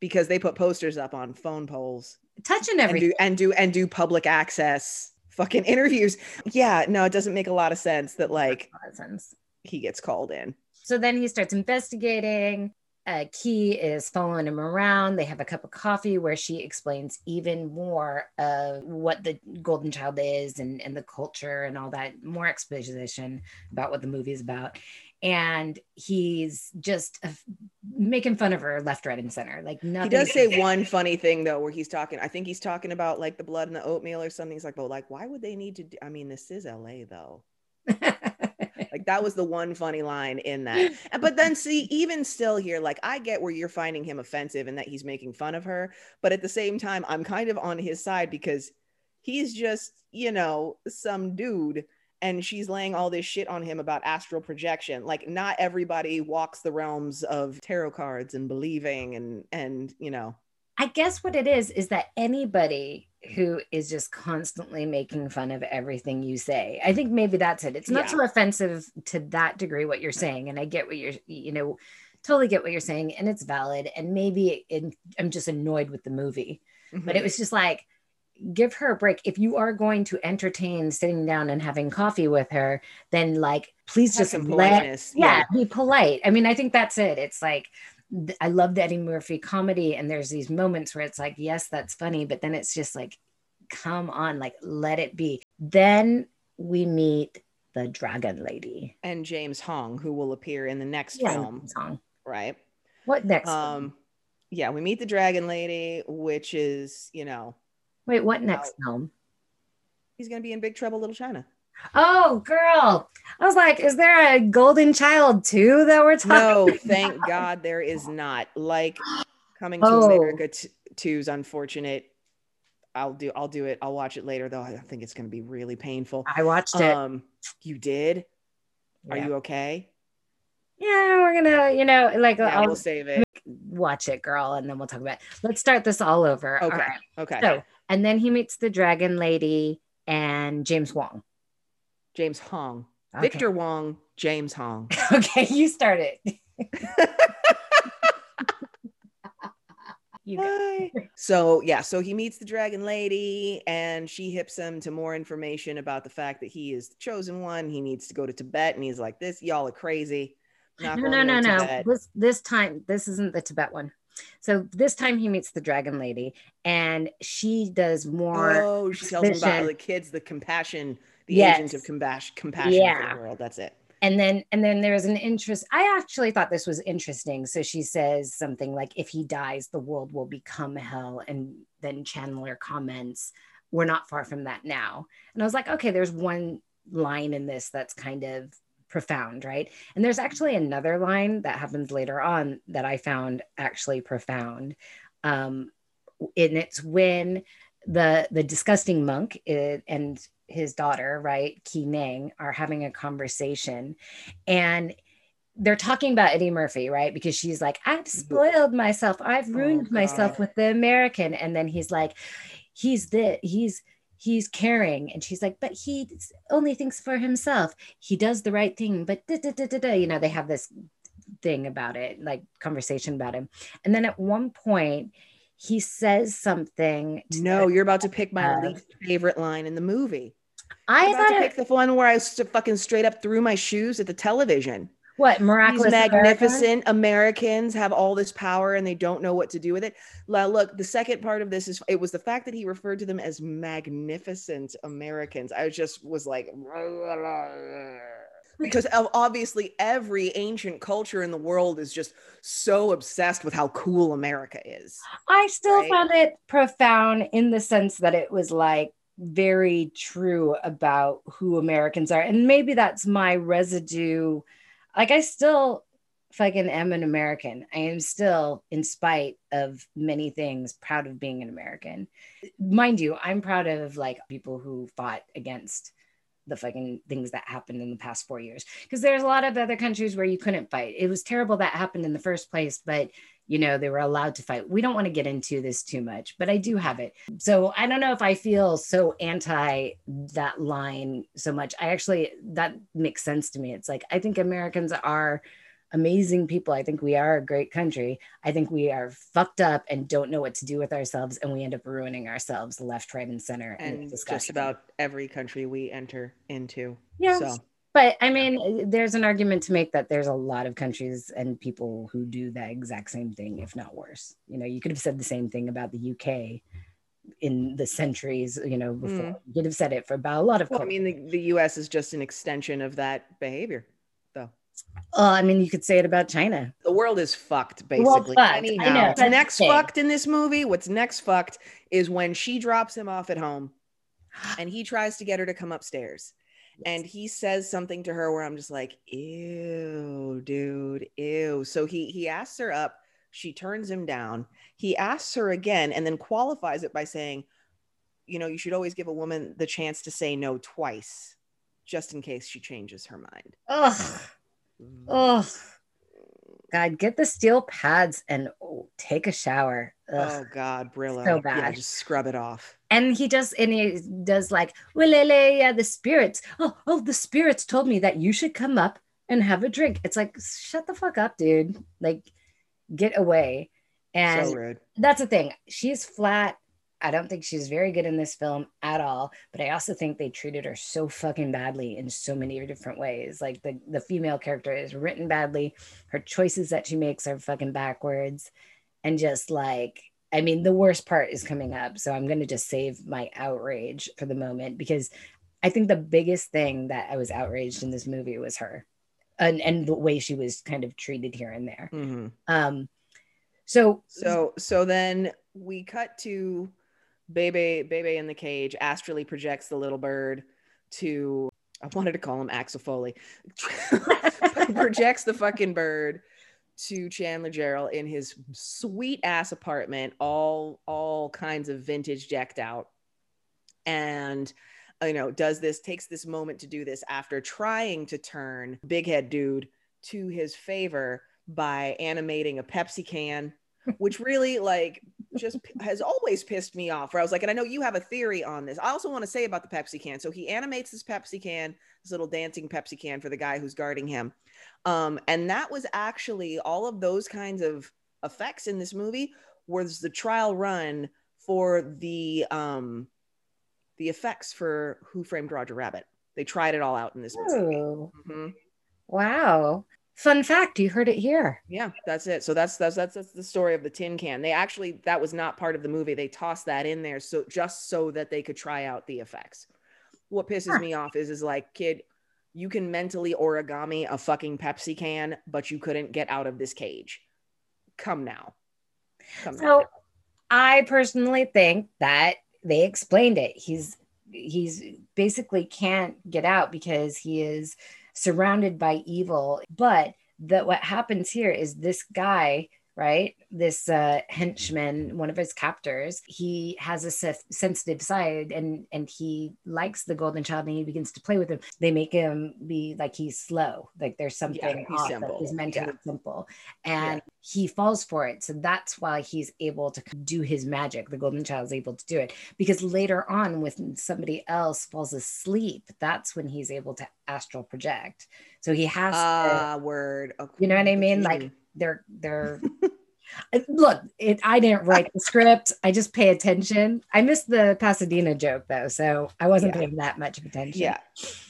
because they put posters up on phone poles, touching everything, and do and do, and do public access fucking interviews. Yeah, no, it doesn't make a lot of sense that like sense he gets called in. So then he starts investigating. Uh, Kee is following him around. They have a cup of coffee where she explains even more of what the Golden Child is and, and the culture and all that, more exposition about what the movie is about. And he's just uh, making fun of her left, right, and center. Like nothing. He does say one funny thing though, where he's talking. I think he's talking about like the blood and the oatmeal or something. He's like, "Well, like, why would they need to? Do, I mean, this is L.A. though." like that was the one funny line in that. But then see, even still here, like I get where you're finding him offensive and that he's making fun of her, but at the same time, I'm kind of on his side because he's just, you know, some dude and she's laying all this shit on him about astral projection. Like not everybody walks the realms of tarot cards and believing and and you know. I guess what it is is that anybody who is just constantly making fun of everything you say. I think maybe that's it. It's not yeah. so offensive to that degree what you're saying and I get what you're you know totally get what you're saying and it's valid and maybe it, I'm just annoyed with the movie. Mm-hmm. But it mm-hmm. was just like give her a break. If you are going to entertain sitting down and having coffee with her, then like please Have just let yeah, yeah, be polite. I mean, I think that's it. It's like I love the Eddie Murphy comedy, and there's these moments where it's like, yes, that's funny, but then it's just like, come on, like let it be. Then we meet the Dragon Lady and James Hong, who will appear in the next Yeah, film, song. right? What next? Um, yeah, we meet the Dragon Lady, which is, you know, Wait, what next film? he's gonna be in Big Trouble Little China. Oh, girl. I was like, is there a golden child too that we're talking No, thank God there is not. Like coming to Oh. America t- 2's unfortunate. I'll do I'll do it. I'll watch it later though. I think it's gonna be really painful. I watched it. Um you did? Are you okay? yeah, we're gonna, you know, like Yeah, I'll we'll save it. watch it, girl, and then we'll talk about it. Let's start this all over. Okay. right. Okay. So, and then he meets the dragon lady and James Wong. James Hong. Okay. Victor Wong, James Hong. Okay, you start it. you so yeah, so he meets the dragon lady and she hips him to more information about the fact that he is the chosen one. He needs to go to Tibet and he's like, This y'all are crazy. No, no, no, no. This this time, this isn't the Tibet one. So this time he meets the dragon lady, and she does more. Oh, she tells him about the kids, the compassion, the Yes. agent of compassion, compassion Yeah. for the world. That's it. and then and then there's an interest i actually thought this was interesting so she says something like if he dies the world will become hell and then chandler comments we're not far from that now and i was like okay there's one line in this that's kind of profound right and there's actually another line that happens later on that i found actually profound um and it's when the the disgusting monk i- and his daughter, right, Kee Nang, are having a conversation, and they're talking about Eddie Murphy, right? Because she's like, "I've mm-hmm. spoiled myself. I've Oh, ruined myself with the American," and then he's like, "He's the he's." He's caring, and she's like, but he only thinks for himself. He does the right thing, but da, da, da, da, da. you know, they have this thing about it, like conversation about him. And then at one point, he says something. No, the- you're about to pick my least favorite line in the movie. I thought to pick the one where I fucking straight up threw my shoes at the television. what These miraculous America? magnificent Americans have all this power and they don't know what to do with it. La- Look, the second part of this is it was the fact that he referred to them as magnificent Americans. I just was like, because obviously every ancient culture in the world is just so obsessed with how cool America is. I still right? found it profound in the sense that it was like very true about who Americans are. And maybe that's my residue. Like, I still fucking am an American. I am still, in spite of many things, proud of being an American. Mind you, I'm proud of like people who fought against the fucking things that happened in the past four years. Because there's a lot of other countries where you couldn't fight. It was terrible that happened in the first place, but you know they were allowed to fight. We don't want to get into this too much but i do have it. So i don't know if i feel so anti that line so much. I actually that makes sense to me. It's like i think americans are amazing people. I think we are a great country. I think we are fucked up and don't know what to do with ourselves and we end up ruining ourselves left right and center and, just about every country we enter into. yeah. So but I mean, there's an argument to make that there's a lot of countries and people who do the exact same thing, if not worse. You know, you could have said the same thing about the UK in the centuries, you know, before. Mm. You could have said it for about a lot of well, I mean the, the US is just an extension of that behavior. though. Oh, I mean, you could say it about China. The world is fucked, basically. fucked, I know, what's next fucked in this movie, what's next fucked is when she drops him off at home and he tries to get her to come upstairs. And he says something to her where I'm just like, ew, dude, ew. So he he asks her up, she turns him down. He asks her again and then qualifies it by saying, you know, you should always give a woman the chance to say no twice, just in case she changes her mind. Ugh. Oh, God, get the steel pads and oh, take a shower. Ugh. Oh God, Brillo. So Yeah, bad. just scrub it off. and he just and he does like Wilele, yeah, the spirits. Oh, oh, the spirits told me that you should come up and have a drink. It's like, shut the fuck up, dude. Like, get away. And so that's the thing. She's flat I don't think she's very good in this film at all. But I also think they treated her so fucking badly in so many different ways. Like the, the female character is written badly. Her choices that she makes are fucking backwards. And just like, I mean, the worst part is coming up. So I'm going to just save my outrage for the moment because I think the biggest thing that I was outraged in this movie was her and, and the way she was kind of treated here and there. Mm-hmm. Um, so, So so then we cut to Bebe Bebe in the cage astrally projects the little bird to I wanted to call him Axel Foley. projects the fucking bird to Chandler Gerald in his sweet ass apartment, all all kinds of vintage decked out. And you know, does this takes this moment to do this after trying to turn Big Head Dude to his favor by animating a Pepsi can, which really like just has always pissed me off. Where I was like, and I know you have a theory on this. I also want to say about the Pepsi can. So he animates this Pepsi can, this little dancing Pepsi can for the guy who's guarding him. Um, and that was actually all of those kinds of effects in this movie was the trial run for the um the effects for Who Framed Roger Rabbit. They tried it all out in this movie. Mhm. wow. Fun fact, you heard it here. Yeah, that's it. So that's, that's that's that's the story of the tin can. They actually that was not part of the movie. They tossed that in there so just so that they could try out the effects. What pisses Huh. me off is is like, kid, you can mentally origami a fucking Pepsi can, but you couldn't get out of this cage. Come now. Come now. So I personally think that they explained it. He's he's basically can't get out because he is surrounded by evil. But that what happens here is this guy, right? This uh, henchman, one of his captors, he has a se- sensitive side, and and he likes the golden child, and he begins to play with him. They make him be like he's slow, like there's something he's off, simple. That he's mentally Yeah. simple, and he falls for it. So that's why he's able to do his magic. The golden child is able to do it because later on, when somebody else falls asleep, that's when he's able to astral project. So he has to Ah, word. Okay. you know what I mean? Like they're they're look, it I didn't write the script. I just pay attention. I missed the Pasadena joke though, so I wasn't Yeah. paying that much attention. Yeah.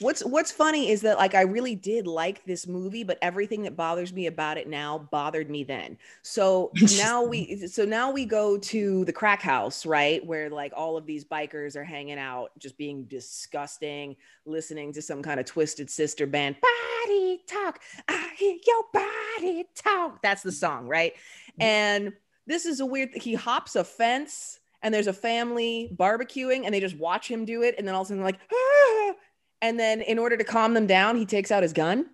What's what's funny is that like I really did like this movie, but everything that bothers me about it now bothered me then. So now we so now we go to the crack house, right? Where like all of these bikers are hanging out, just being disgusting, listening to some kind of twisted sister band. Body talk. I hear your body talk. That's the song, right? And this is a weird he hops a fence and there's a family barbecuing and they just watch him do it. And then all of a sudden like "Ah!" and then in order to calm them down he takes out his gun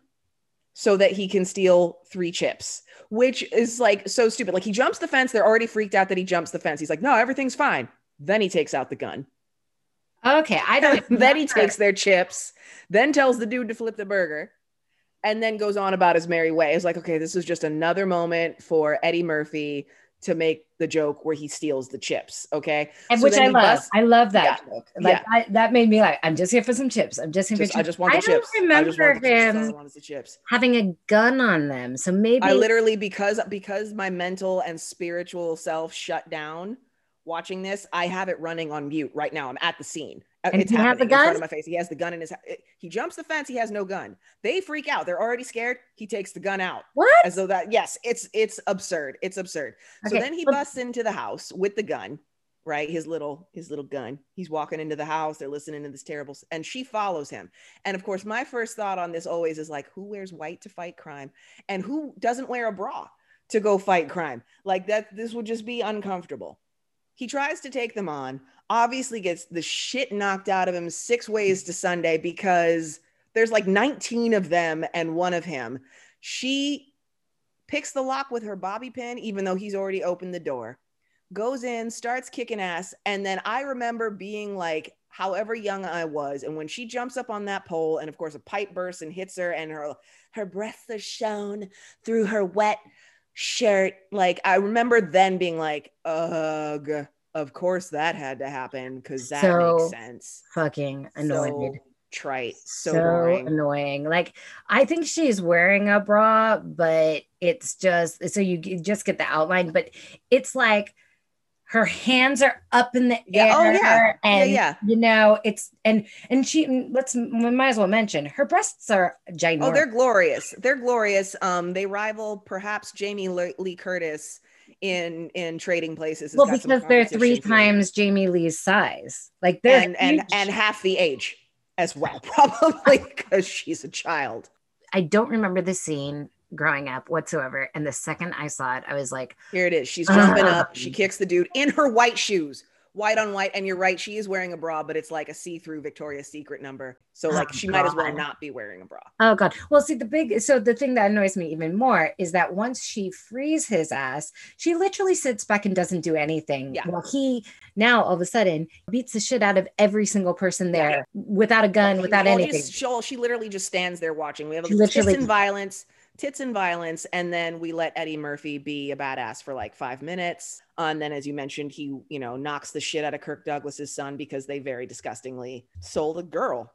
so that he can steal three chips which is like so stupid. Like he jumps the fence. They're already freaked out that he jumps the fence. He's like no everything's fine. Then he takes out the gun. Okay, I don't. then he takes their chips then tells the dude to flip the burger and then goes on about his merry way it's like okay this is just another moment for eddie murphy to make the joke where he steals the chips okay and So which I love. busts- I love that joke. Like Yeah. I, that made me like, I'm just here for some chips. I'm just here Just- for I chips. just want the I chips. don't I just remember want the chips. I him want is the chips. having a gun on them. So maybe I literally because because my mental and spiritual self shut down watching this. I have it running on mute right now. I'm at the scene. Uh, And it's he has happening a in front of my face. He has the gun in his. it- He jumps the fence. He has no gun. They freak out. They're already scared. He takes the gun out what? as though that. Yes, it's it's absurd. It's absurd. So then he busts into the house with the gun, right? His little his little gun. He's walking into the house. They're listening to this terrible, and she follows him. And of course, my first thought on this always is like, who wears white to fight crime, and who doesn't wear a bra to go fight crime? Like that. This would just be uncomfortable. He tries to take them on. Obviously, gets the shit knocked out of him six ways to Sunday because there's like 19 of them and one of him. She picks the lock with her bobby pin, even though he's already opened the door, goes in, starts kicking ass. And then I remember being like, however young I was, and when she jumps up on that pole, and of course a pipe bursts and hits her, and her her breath is shown through her wet shirt. Like I remember then being like, ugh, of course that had to happen because that So makes sense. Fucking annoyed. So trite, so, so, annoying. Like I think she's wearing a bra, but it's just so you just get the outline, but it's like her hands are up in the Yeah, air oh, yeah. Yeah, and yeah. you know it's and and she let's we might as well mention her breasts are ginormous Oh, they're glorious. They're glorious. Um, they rival perhaps Jamie Lee Curtis in in Trading Places. Well because they're three times jamie lee's size like they're and and and half the age as well, probably because she's a child. i don't remember the scene growing up whatsoever and the second i saw it i was like Here it is. She's jumping Uh. up. She kicks the dude in her white shoes, white on white. And you're right, she is wearing a bra, but it's like a see-through Victoria's Secret number. So oh, like Oh, she might as well not be wearing a bra. Oh god. Well, see the big so the thing that annoys me even more is that once she frees his ass, she literally sits back and doesn't do anything. Yeah. While he now all of a sudden beats the shit out of every single person there without a gun, without Well, anything. just- she, she literally just stands there watching. We have a literally- and violence, tits and violence, and then we let Eddie Murphy be a badass for like five minutes. Uh, and then, as you mentioned, he you know knocks the shit out of Kirk Douglas's son because they very disgustingly sold a girl.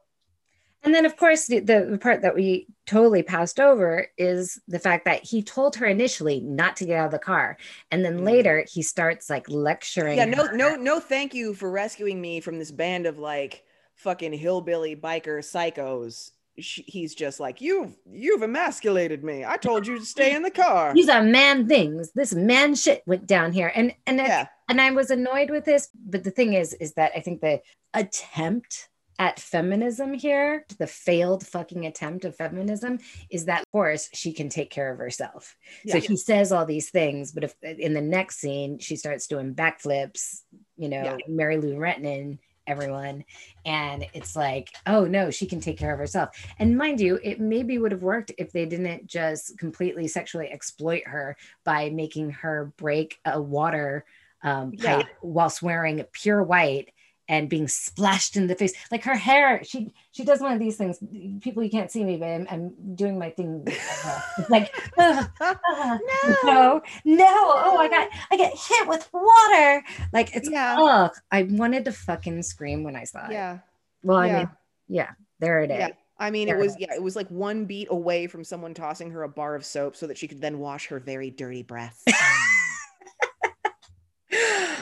And then, of course, the, the part that we totally passed over is the fact that he told her initially not to get out of the car. And then Mm. later he starts like lecturing. Yeah, no, her. no, no. Thank you for rescuing me from this band of like fucking hillbilly biker psychos. She, he's just like you've you've emasculated me. I told you to stay in the car. These are man things. This man shit went down here. And and Yeah, and I was annoyed with this. But the thing is, is that I think the attempt at feminism here, the failed fucking attempt of feminism, is that of course she can take care of herself. So Yeah. he says all these things, but if in the next scene she starts doing backflips, you know, Yeah. Mary Lou Retton, everyone, and it's like, oh no, she can take care of herself. And mind you, it maybe would have worked if they didn't just completely sexually exploit her by making her break a water um, Yeah. pipe whilst wearing pure white and being splashed in the face like her hair she she does one of these things people you can't see me but i'm, I'm doing my thing with her. it's like "Ugh, ugh, no no oh i got i get hit with water like it's Yeah. ugh. i wanted to fucking scream when i saw it yeah, well i yeah. mean yeah there it is yeah. I mean, it was yeah, it was like one beat away from someone tossing her a bar of soap so that she could then wash her very dirty breasts.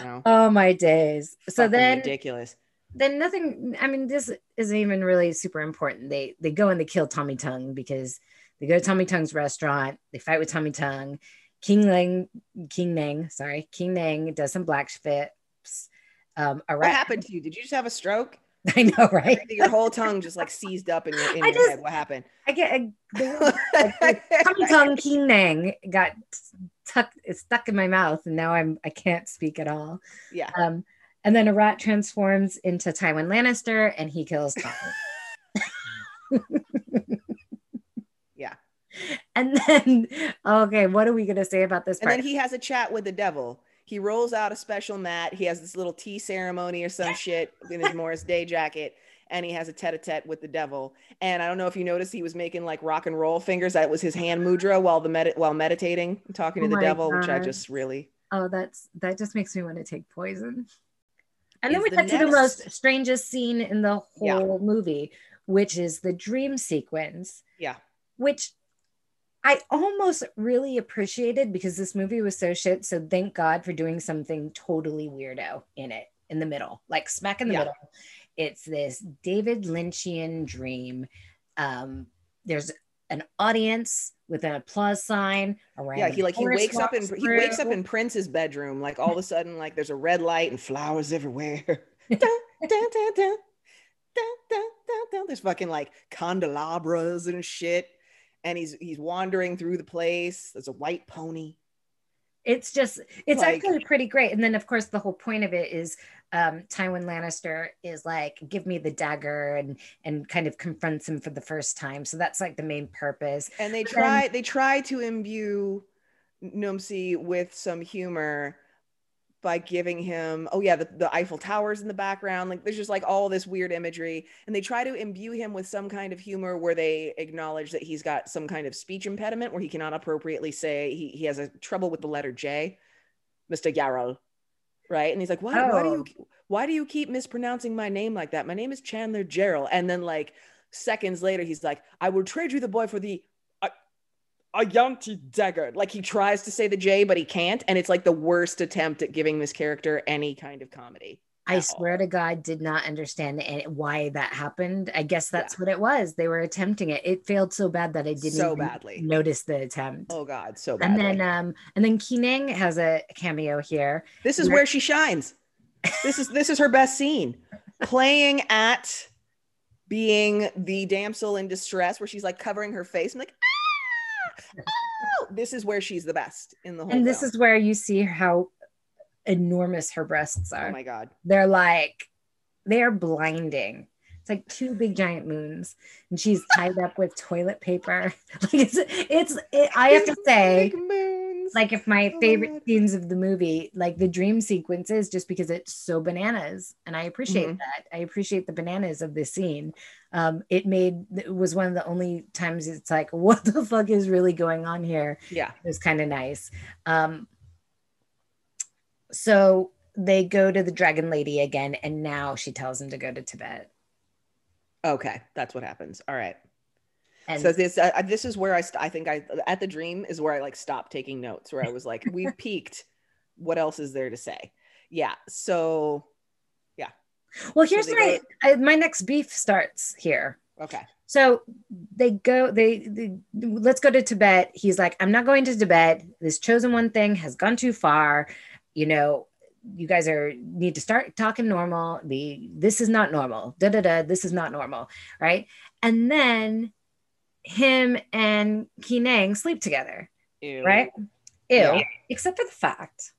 know, oh my days so then ridiculous. then nothing i mean this isn't even really super important they they go and they kill Tommy Tong because they go to Tommy Tong's restaurant they fight with Tommy Tong king lang king nang sorry king nang does some black flips um a What happened to you? Did you just have a stroke? i know right Your whole tongue just like seized up in your in your just- head. What happened? i get I, the- Tommy Tong king nang got tucked it's stuck in my mouth and now i'm i can't speak at all yeah. um and then a rat transforms into tywin lannister and he kills tommy Yeah. And then, okay, what are we going to say about this And then he has a chat with the devil. He rolls out a special mat. He has this little tea ceremony or some shit in his Morris Day jacket. And he has a tete-a-tete with the devil. And I don't know if you noticed, he was making like rock and roll fingers. That was his hand mudra while the med- while meditating, talking oh to Oh the devil, which I just really oh, that's that just makes me want to take poison. And then we the get to the most strangest scene in the Yeah. whole movie, which is the dream sequence, yeah. which I almost really appreciated because this movie was so shit. So thank God for doing something totally weirdo in it in the middle, like smack in the Yeah. middle. It's this David Lynchian dream. Um, there's an audience with an applause sign around. Yeah, he like he wakes up in he wakes up in Prince's bedroom. Like all of a sudden, like there's a red light and flowers everywhere. Dun, dun, dun, dun, dun, dun, dun, dun. There's fucking like candelabras and shit. And he's he's wandering through the place. There's a white pony. It's just it's Like- actually pretty great and then of course the whole point of it is um tywin lannister is like give me the dagger and and kind of confronts him for the first time so that's like the main purpose And they But try they try to imbue Numsi with some humor by giving him oh yeah the, the Eiffel Towers in the background like there's just like all this weird imagery and they try to imbue him with some kind of humor where they acknowledge that he's got some kind of speech impediment where he cannot appropriately say he, he has a trouble with the letter J Mr. Yarrow right? And he's like why, why do you oh. why do you keep mispronouncing my name like that? My name is Chandler Gerald. And then like seconds later he's like I will trade you the boy for the I, Ayanti Dagger. Like he tries to say the J, but he can't. And it's like the worst attempt at giving this character any kind of comedy. I swear all. to God, did not understand why that happened. I guess that's Yeah. what it was. They were attempting it. It failed so bad that I didn't So badly. notice the attempt. Oh God, so bad. and then, um, and then Kee Nang has a cameo here. this is where- she shines. This is this is her best scene. Playing at being the damsel in distress, where she's like covering her face. I'm like, oh. this is where she's the best in the whole. And this film. is where you see how enormous her breasts oh are. oh my God. They're like, they're blinding. It's like two big giant moons, and she's tied up with toilet paper. Like it's, it's. It, I have to say. Like if my Oh favorite scenes of the movie like the dream sequences just because it's so bananas and i appreciate Mhm. that i appreciate the bananas of this scene um it made it was one of the only times it's like what the fuck is really going on here yeah. it was kind of nice um so they go to the dragon lady again and now she tells him to go to tibet Okay, that's what happens. All right. And so this uh, this is where I st- I think I at the dream is where I like stopped taking notes where I was like we've peaked. What else is there to say? Yeah. So yeah. well here's they my I, my next beef starts here okay. So they go, they, they, let's go to Tibet. He's like, I'm not going to Tibet. This chosen one thing has gone too far. You know, you guys are need to start talking normal. The this is not normal. Da da da. This is not normal, right? And then him and Kee Nang sleep together, Ew. right? Ew. Yeah. Except for the fact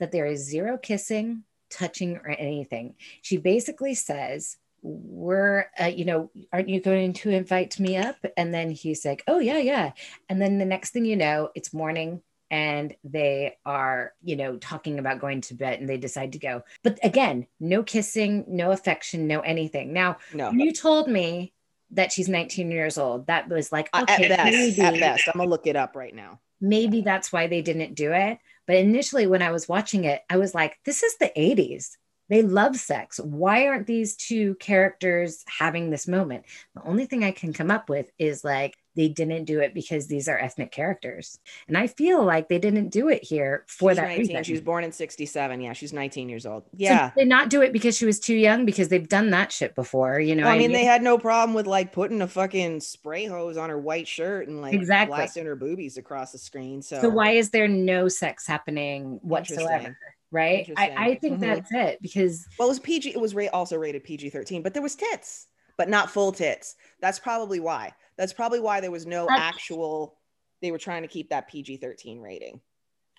that there is zero kissing, touching, or anything. She basically says, we're uh, you know aren't you going to invite me up and then he's like oh yeah yeah and then the next thing you know it's morning and they are you know talking about going to bed and they decide to go but again no kissing no affection no anything now No. you told me that she's 19 years old. That was like Uh, okay at best, maybe, at best, I'm gonna look it up right now. maybe that's why they didn't do it. But initially when i was watching it i was like this is the 80s they love sex. Why aren't these two characters having this moment? The only thing i can come up with is like they didn't do it because these are ethnic characters and i feel like they didn't do it here for she's that 19. reason She was born in 67. Yeah, she's 19 years old. So Yeah. did they not do it because she was too young because they've done that shit before you know Well, I what mean, they had no problem with like putting a fucking spray hose on her white shirt and like Exactly. blasting her boobies across the screen. So, so why is there no sex happening whatsoever right I, I think Mhm. that's it because Well, it was PG. It was also rated PG 13, but there was tits, but not full tits. That's probably why. That's probably why there was no actual. They were trying to keep that PG 13 rating.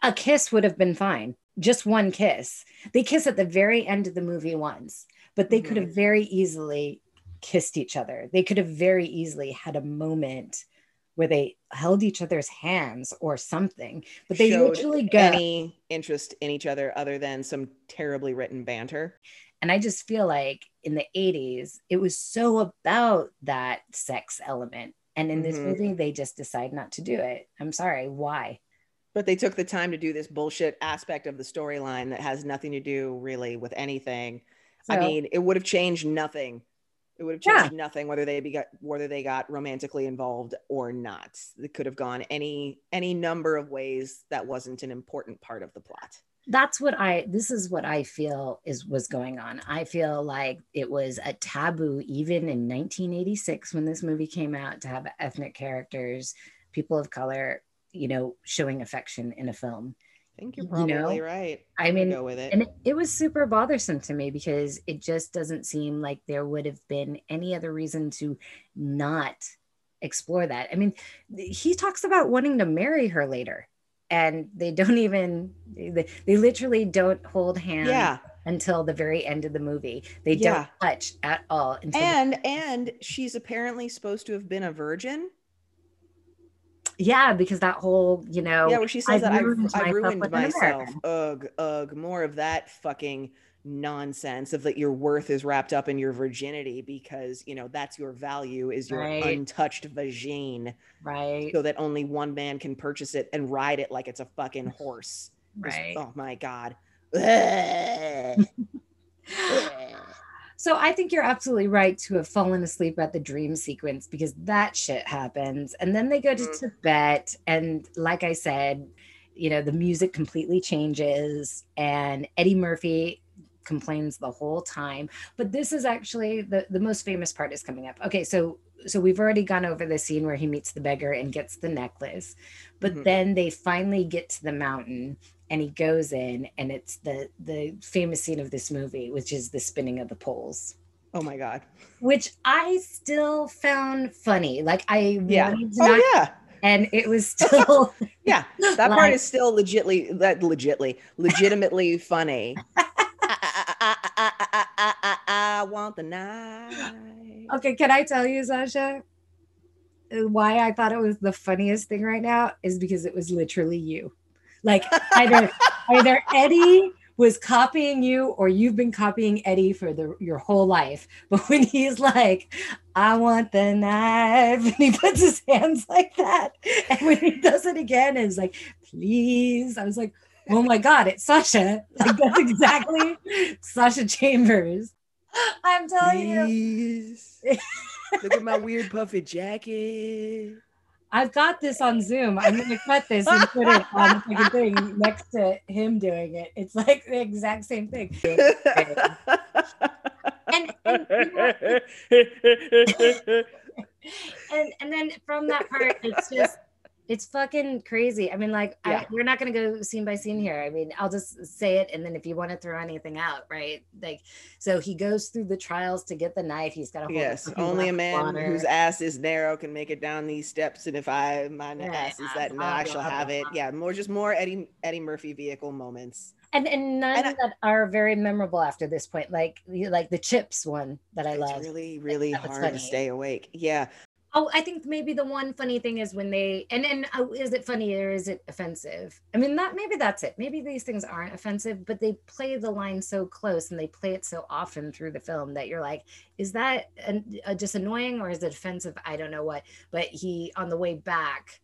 a kiss would have been fine. Just one kiss. They kiss at the very end of the movie once, but they could Mhm. have very easily kissed each other. They could have very easily had a moment where they held each other's hands or something. But they Showed literally go. any interest in each other other than some terribly written banter. And I just feel like in the 80s, it was so about that sex element. And in this Mhm. movie, they just decide not to do it. I'm sorry. Why? But they took the time to do this bullshit aspect of the storyline that has nothing to do really with anything. I mean, it would have changed nothing. It would have Yeah. changed nothing whether they be got whether they got romantically involved or not. It could have gone any any number of ways that wasn't an important part of the plot. That's what i this is what i feel is was going on i feel like it was a taboo even in 1986 when this movie came out to have ethnic characters people of color you know showing affection in a film I think you're You probably know, right. I mean, go with it. and it, it was super bothersome to me because it just doesn't seem like there would have been any other reason to not explore that i mean he talks about wanting to marry her later and they don't even they, they literally don't hold hands yeah. until the very end of the movie they Yeah. don't touch at all until the- And and she's apparently supposed to have been a virgin. yeah because that whole you know yeah, where she says I've that I've myself ruined myself. Ugh, ugh, more of that fucking nonsense of that your worth is wrapped up in your virginity because you know that's your value is your Right. untouched vagine right so that only one man can purchase it and ride it like it's a fucking horse. Right oh my god. So I think you're absolutely right to have fallen asleep at the dream sequence because that shit happens. And then they go to Mhm. Tibet. And like I said, you know, the music completely changes. And Eddie Murphy complains the whole time. But this is actually the, the most famous part is coming up. Okay, so so we've already gone over the scene where he meets the beggar and gets the necklace. But Mhm. then they finally get to the mountain and he goes in and it's the the famous scene of this movie which is the spinning of the poles Oh my god. which i still found funny like i Yeah. Oh not- yeah. and it was still Yeah. That part is still legitly that legitly legitimately funny. I, want the night. okay can i tell you sasha why i thought it was the funniest thing right now is because it was literally you. Like either either eddie was copying you or you've been copying eddie for the your whole life. But when he's like i want the knife and he puts his hands like that and when he does it again it's like please i was like oh my god it's sasha. Like that's exactly sasha chambers i'm telling you Please. Look at my weird puffy jacket. I've got this on Zoom. I'm gonna cut this and put it on the fucking thing next to him doing it. It's like the exact same thing. And and, you and and then from that part, it's just it's fucking crazy. I mean, like Yeah. I, we're not gonna go scene by scene here. I mean, I'll just say it, and then if you want to throw anything out, right? Like, so he goes through the trials to get the knife. He's got to hold yes, only a man water. whose ass is narrow can make it down these steps. And if I my Yeah, ass is that now, I shall have it. Yeah, more just more Eddie Eddie Murphy vehicle moments. and and none And I- that are very memorable after this point like like the chips one that i It's love really, really hard funny. to stay awake. Yeah. Oh i think maybe the one funny thing is when they and and oh, is it funny or is it offensive? I mean that maybe that's it. Maybe these things aren't offensive but they play the line so close and they play it so often through the film that you're like is that an, uh, just annoying or is it offensive? I don't know what but he on the way back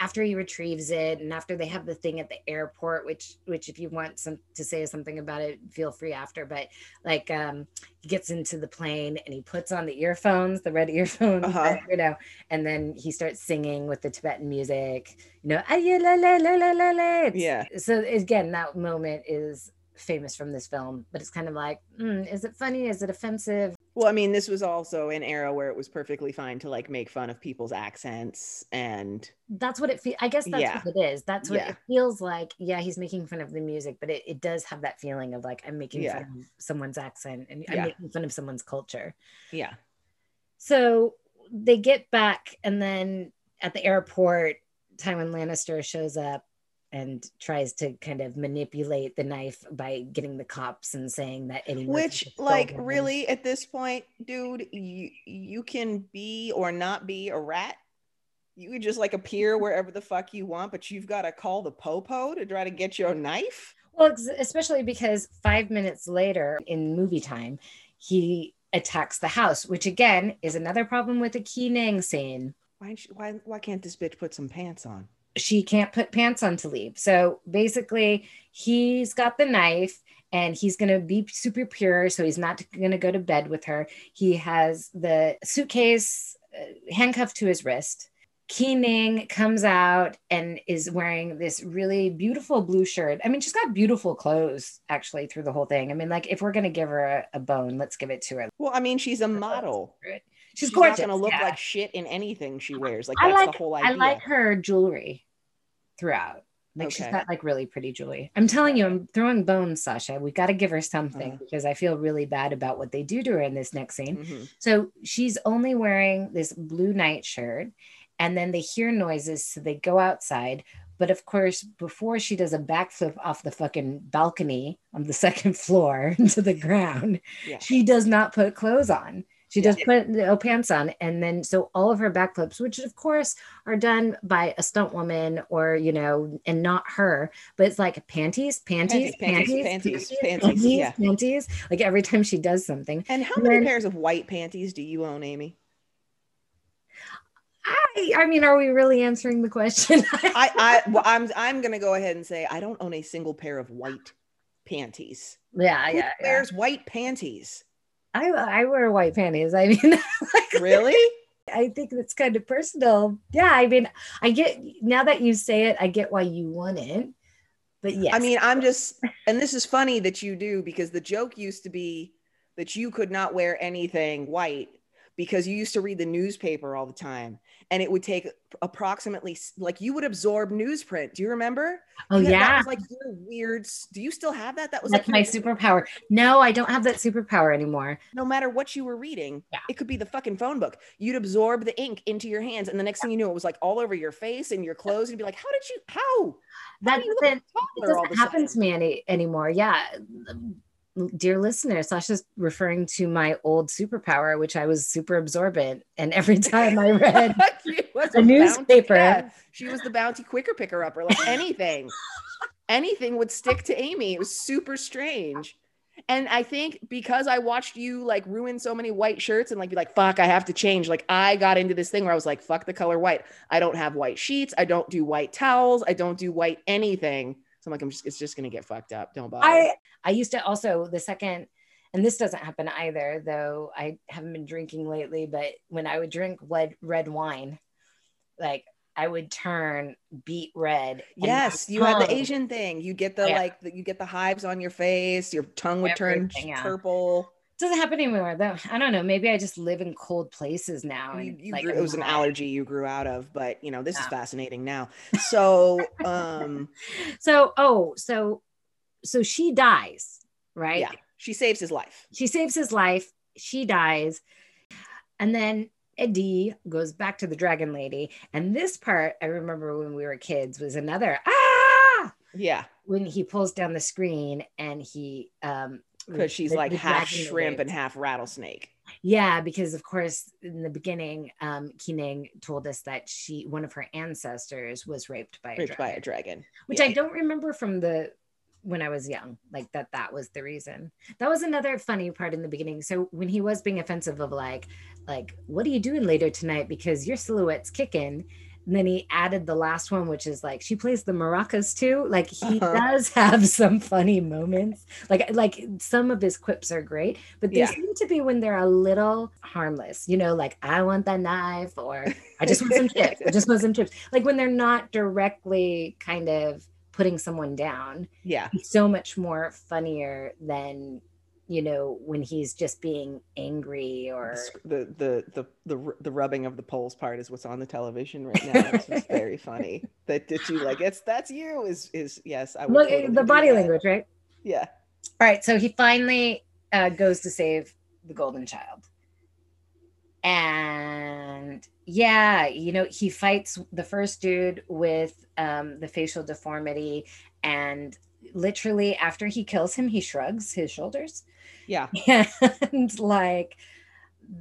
after he retrieves it and after they have the thing at the airport which which if you want some to say something about it feel free after but like um he gets into the plane and he puts on the earphones the red earphones Uh-huh. you know and then he starts singing with the tibetan music you know "Ay, la, la, la, la, la, la." Yeah. so again that moment is famous from this film but it's kind of like mm, is it funny is it offensive Well, I mean, this was also an era where it was perfectly fine to like make fun of people's accents and that's what it feels i guess that's Yeah. what it is that's what Yeah. it feels like yeah he's making fun of the music but it, it does have that feeling of like i'm making Yeah. fun of someone's accent and i'm making fun of someone's culture yeah. so they get back and then at the airport tywin lannister shows up and tries to kind of manipulate the knife by getting the cops and saying that Murphy Which, like, really, at this point, dude, you you can be or not be a rat. You could just like appear wherever the fuck you want, but you've got to call the popo to try to get your knife. Well, especially because five minutes later in movie time, he attacks the house, which again is another problem with the Kee Nang scene. Why, why, why can't this bitch put some pants on? She can't put pants on to leave. So basically, he's got the knife and he's going to be super pure. So he's not going to go to bed with her. He has the suitcase uh, handcuffed to his wrist. Kee Nang comes out and is wearing this really beautiful blue shirt. I mean, she's got beautiful clothes actually through the whole thing. I mean, like if we're gonna give her a, a bone, let's give it to her. Well, I mean, she's a model. She's, She's gorgeous. not gonna look yeah. like shit in anything she wears. Like that's like the whole idea. I like her jewelry throughout. Like she's Okay. got like really pretty jewelry. I'm telling you, I'm throwing bones, Sasha. We got to give her something Uh-huh. because I feel really bad about what they do to her in this next scene. Mhm. So she's only wearing this blue nightshirt, and then they hear noises, so they go outside. But of course, before she does a backflip off the fucking balcony on the second floor into the ground, Yeah. she does not put clothes on. She Yeah. does put no pants on, and then so all of her backflips, which of course are done by a stunt woman or you know, and not her, but it's like panties, panties, Panties, panties, panties, panties, panties, panties, yeah. panties. Like every time she does something, And how And many then- pairs of white panties do you own, Amy? I, I mean, are we really answering the question? I, I, well, I'm, I'm gonna go ahead and say I don't own a single pair of white panties. yeah, Who yeah, yeah. wears white panties? I I wear white panties. I mean, like, Really? I think that's kind of personal. Yeah, I mean, I get now that you say it, I get why you want it. But yes, I mean, I'm just, and this is funny that you do because the joke used to be that you could not wear anything white because you used to read the newspaper all the time and it would take approximately like you would absorb newsprint. Do you remember? oh You had- yeah, That was like your weird. Do you still have that? That was that's like my superpower. No, I don't have that superpower anymore. no matter what you were reading, Yeah. it could be the fucking phone book. You'd absorb the ink into your hands, and the next thing you knew, it was like all over your face and your clothes. And you'd be like, "How did you? How? How That do you doesn't, it toddler all of doesn't happen sudden?" to me any anymore. Yeah. Dear listener, Sasha's referring to my old superpower, which I was super absorbent. And every time I read She was the a newspaper. cat. She was the bounty quicker picker upper. Like anything, anything would stick to Amy. It was super strange. And I think because I watched you like ruin so many white shirts and like be like, fuck, I have to change. Like I got into this thing where I was like, fuck the color white. I don't have white sheets. I don't do white towels. I don't do white anything. So I'm like, I'm just, it's just gonna get fucked up. Don't bother. I I used to also the second, and this doesn't happen either, though I haven't been drinking lately. But when I would drink red red wine, like I would turn beet red. Yes, you had the Asian thing. You get the Yeah. like, the, you get the hives on your face. Your tongue would turn Everything, yeah. purple. Doesn't happen anymore though. I don't know. Maybe I just live in cold places now. You, And you like grew, it was an allergy you grew out of, but you know this is fascinating now. So, um, So oh, so so she dies, right? yeah, she saves his life. She saves his life. She dies, and then Eddie goes back to the dragon lady. And this part, I remember when we were kids, was another ah Yeah, when he pulls down the screen and he um because she's like half shrimp and half rattlesnake. Yeah, because of course in the beginning, um, Kee Nang told us that she one of her ancestors was raped by a Raped by dragon, a dragon. which Yeah. I don't remember from the when I was young, like that that was the reason. That was another funny part in the beginning. So when he was being offensive of like, like, what are you doing later tonight? Because your silhouette's kicking. And then he added the last one, which is like she plays the maracas too. Like he Uh-huh. does have some funny moments. Like like some of his quips are great, but they Yeah. seem to be when they're a little harmless. You know, like I want that knife, or I just want some chips. I just want some chips. Like when they're not directly kind of putting someone down. Yeah, so much more funnier than you know when he's just being angry or the the the the the, rubbing of the poles part is what's on the television right now. It's very funny. That that you like it's that's you is is yes. I look totally the body that. language, right? Yeah, All right, so he finally uh, goes to save the golden child. And yeah, you know, he fights the first dude with um, the facial deformity. And literally, after he kills him, he shrugs his shoulders. yeah. And like,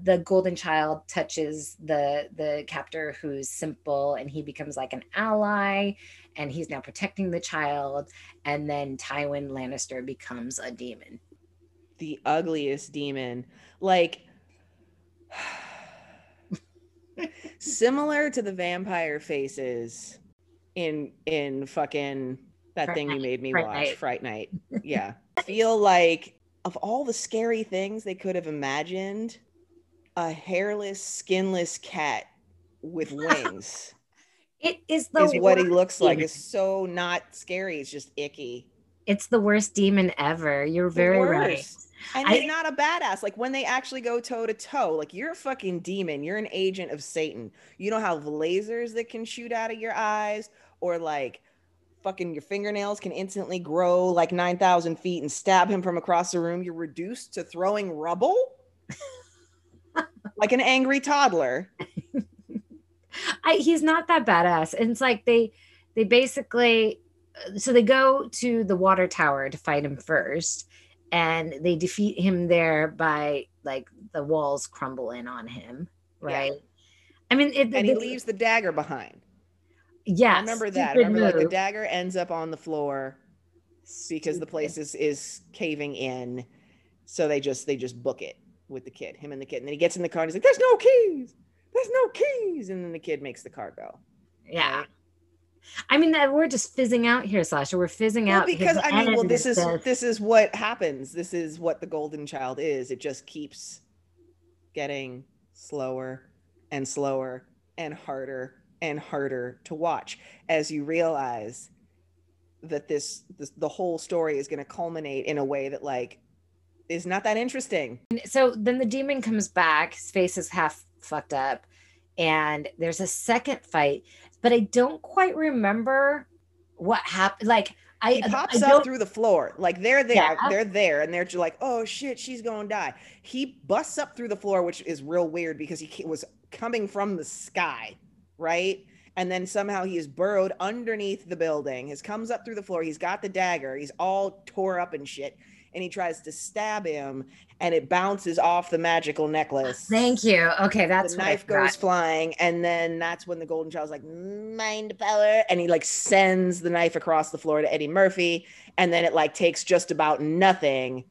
the golden child touches the the captor who's simple and he becomes like an ally and he's now protecting the child and then tywin lannister becomes a demon the ugliest demon like similar to the vampire faces in in fucking that Fright thing you made me Fright watch Night. fright night. Yeah. Feel like of all the scary things they could have imagined a hairless skinless cat with wings it is the is what he looks like. demon. it's so not scary it's just icky. It's the worst demon ever. You're The very right. worst. And I- he's not a badass. Like when they actually go toe to toe, like you're a fucking demon. You're an agent of Satan. You don't have lasers that can shoot out of your eyes, or like fucking your fingernails can instantly grow like 9,000 feet and stab him from across the room. You're reduced to throwing rubble like an angry toddler. I, he's not that badass and it's like they they basically uh, so they go to the water tower to fight him first and they defeat him there by like the walls crumble in on him Yeah. right? I mean it, And he the- leaves the dagger behind. yeah remember that. Remember like the dagger ends up on the floor because the place is is caving in. So they just they just book it with the kid him and the kid. And then he gets in the car and he's like there's no keys. There's no keys. And then the kid makes the car go. Yeah. Right? I mean, that we're just fizzing out here, Sasha. We're fizzing Well, out because I mean, well, this is says- this is what happens. This is what the golden child is. It just keeps getting slower and slower and harder and harder to watch as you realize that this, this the whole story is going to culminate in a way that like is not that interesting. so then the demon comes back his face is half fucked up and there's a second fight but i don't quite remember what happened like i He pops I up through the floor. Like they're there, Yeah. they're there, and they're just like, "Oh shit, she's gonna die." He busts up through the floor, which is real weird because he was coming from the sky, right? And then somehow he is burrowed underneath the building. His comes up through the floor. He's got the dagger. He's all tore up and shit. And he tries to stab him, and it bounces off the magical necklace. thank you okay that's the knife goes flying, and then that's when the golden child's like mind power, and he like sends the knife across the floor to Eddie Murphy, and then it like takes just about nothing.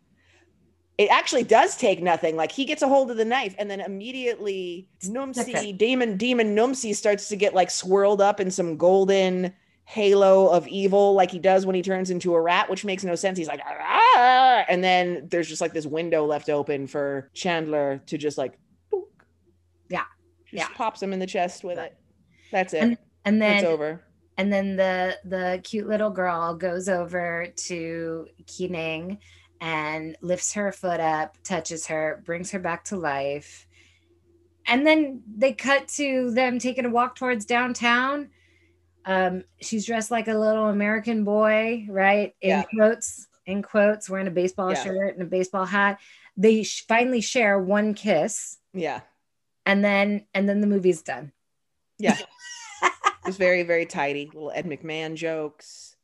It actually does take nothing. Like he gets a hold of the knife, and then immediately Numsy, Okay. demon, demon Numsi starts to get like swirled up in some golden halo of evil, like he does when he turns into a rat, which makes no sense. He's like, "Ah!" and then there's just like this window left open for Chandler to just like, boop. Yeah. just Yeah. pops him in the chest with it. That's it. And- and it's over. and then the the cute little girl goes over to Kee Nang and lifts her foot up, touches her, brings her back to life. And then they cut to them taking a walk towards downtown. Um, she's dressed like a little American boy, right? In Yeah. quotes, in quotes, wearing a baseball Yeah. shirt and a baseball hat. They sh- finally share one kiss, Yeah. and then and then the movie's done. Yeah. it was very, very tidy. Little Ed McMahon jokes.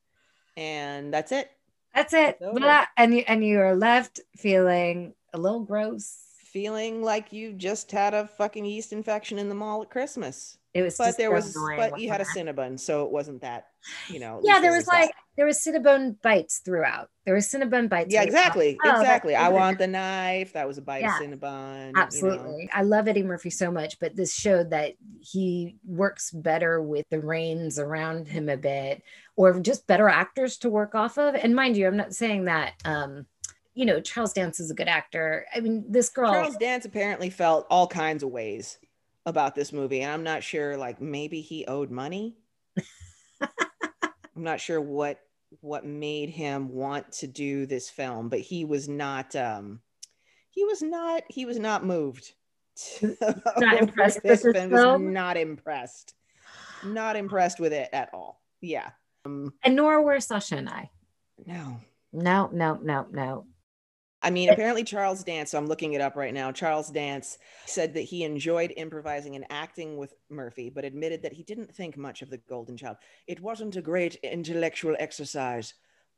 And that's it. That's it. Blah. And you and you are left feeling a little gross. Feeling like you just had a fucking yeast infection in the mall at Christmas. It was But there was but you had a. Cinnabon, so it wasn't that, you know. Yeah, there was that. like there was Cinnabon bites throughout. There was Cinnabon bites. Yeah, where you thought, exactly. "Oh, exactly. I want the knife. That was a bite Yeah. of Cinnabon. you know. Absolutely. I love Eddie Murphy so much, but this showed that he works better with the reins around him a bit or just better actors to work off of. And mind you, I'm not saying that um, you know, Charles Dance is a good actor. I mean, this girl Charles Dance apparently felt all kinds of ways about this movie, and I'm not sure. Like maybe he owed money. I'm not sure what what made him want to do this film, but he was not. um He was not. He was not moved. Not impressed this this film. Was film? not impressed. Not impressed with it at all. Yeah. Um, and nor were Sasha and I. no. No, no, no, no. I mean, eh apparently Charles Dance, so I'm looking it up right now. Charles Dance said that he enjoyed improvising and acting with Murphy, but admitted that he didn't think much of the Golden Child. It wasn't a great intellectual exercise,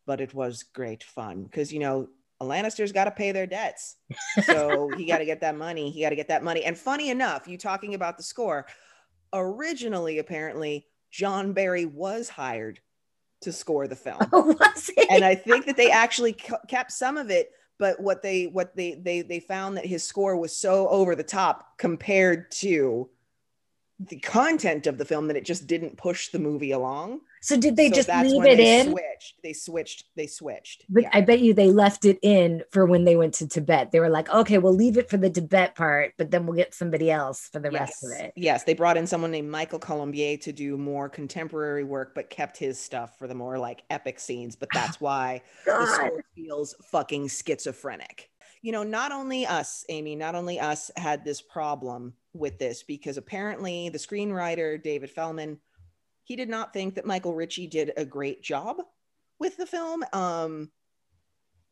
but it was great fun because, you know, a Lannister's got to pay their debts. So he got to get that money. He got to get that money. And funny enough, you talking about the score, originally, apparently, John Barry was hired to score the film was it? and I think that they actually kept some of it. But what they what they they they found that his score was so over the top compared to the content of the film that it just didn't push the movie along. so did they So just leave it they in? Switched. They switched. They switched. But Yeah. I bet you they left it in for when they went to Tibet. They were like, okay, we'll leave it for the Tibet part, but then we'll get somebody else for the rest of Yes. it. Yes, they brought in someone named Michael Colombier to do more contemporary work, but kept his stuff for the more like epic scenes. But that's why the score feels fucking schizophrenic. You know, not only us, Amy, not only us had this problem with this because apparently the screenwriter David Feldman, he did not think that Michael Ritchie did a great job with the film. Um,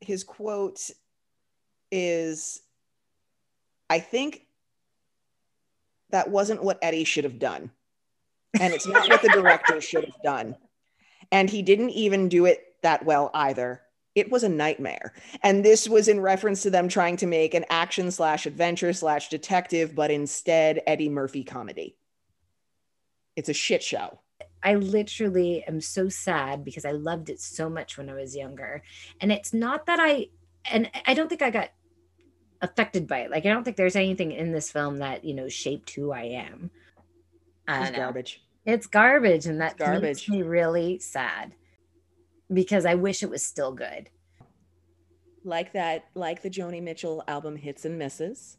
his quote is, "I think that wasn't what Eddie should have done, and it's not what the director should have done, and he didn't even do it that well either." It was a nightmare. And this was in reference to them trying to make an action slash adventure slash detective, but instead Eddie Murphy comedy. It's a shit show. I literally am so sad because I loved it so much when I was younger. And it's not that I, and I don't think I got affected by it. Like, I don't think there's anything in this film that, you know, shaped who I am. I It's know. garbage. It's garbage, and that It's garbage. makes me really sad because I wish it was still good. Like that, like the Joni Mitchell album Hits and Misses.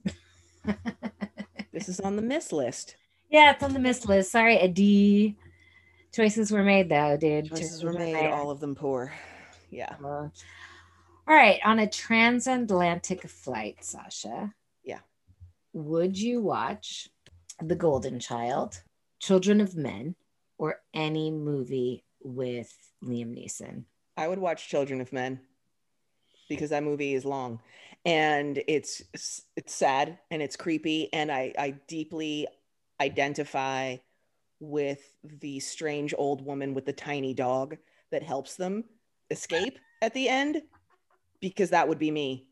this is on the miss list. Yeah, it's on the miss list. Sorry, Eddie. Choices were made though, dude. Choices were made, all of them poor. Yeah. Uh, all right, on a transatlantic flight, Sasha. Yeah. Would you watch The Golden Child, Children of Men, or any movie with Liam Neeson? I would watch Children of Men because that movie is long and it's it's sad and it's creepy and I I deeply identify with the strange old woman with the tiny dog that helps them escape at the end because that would be me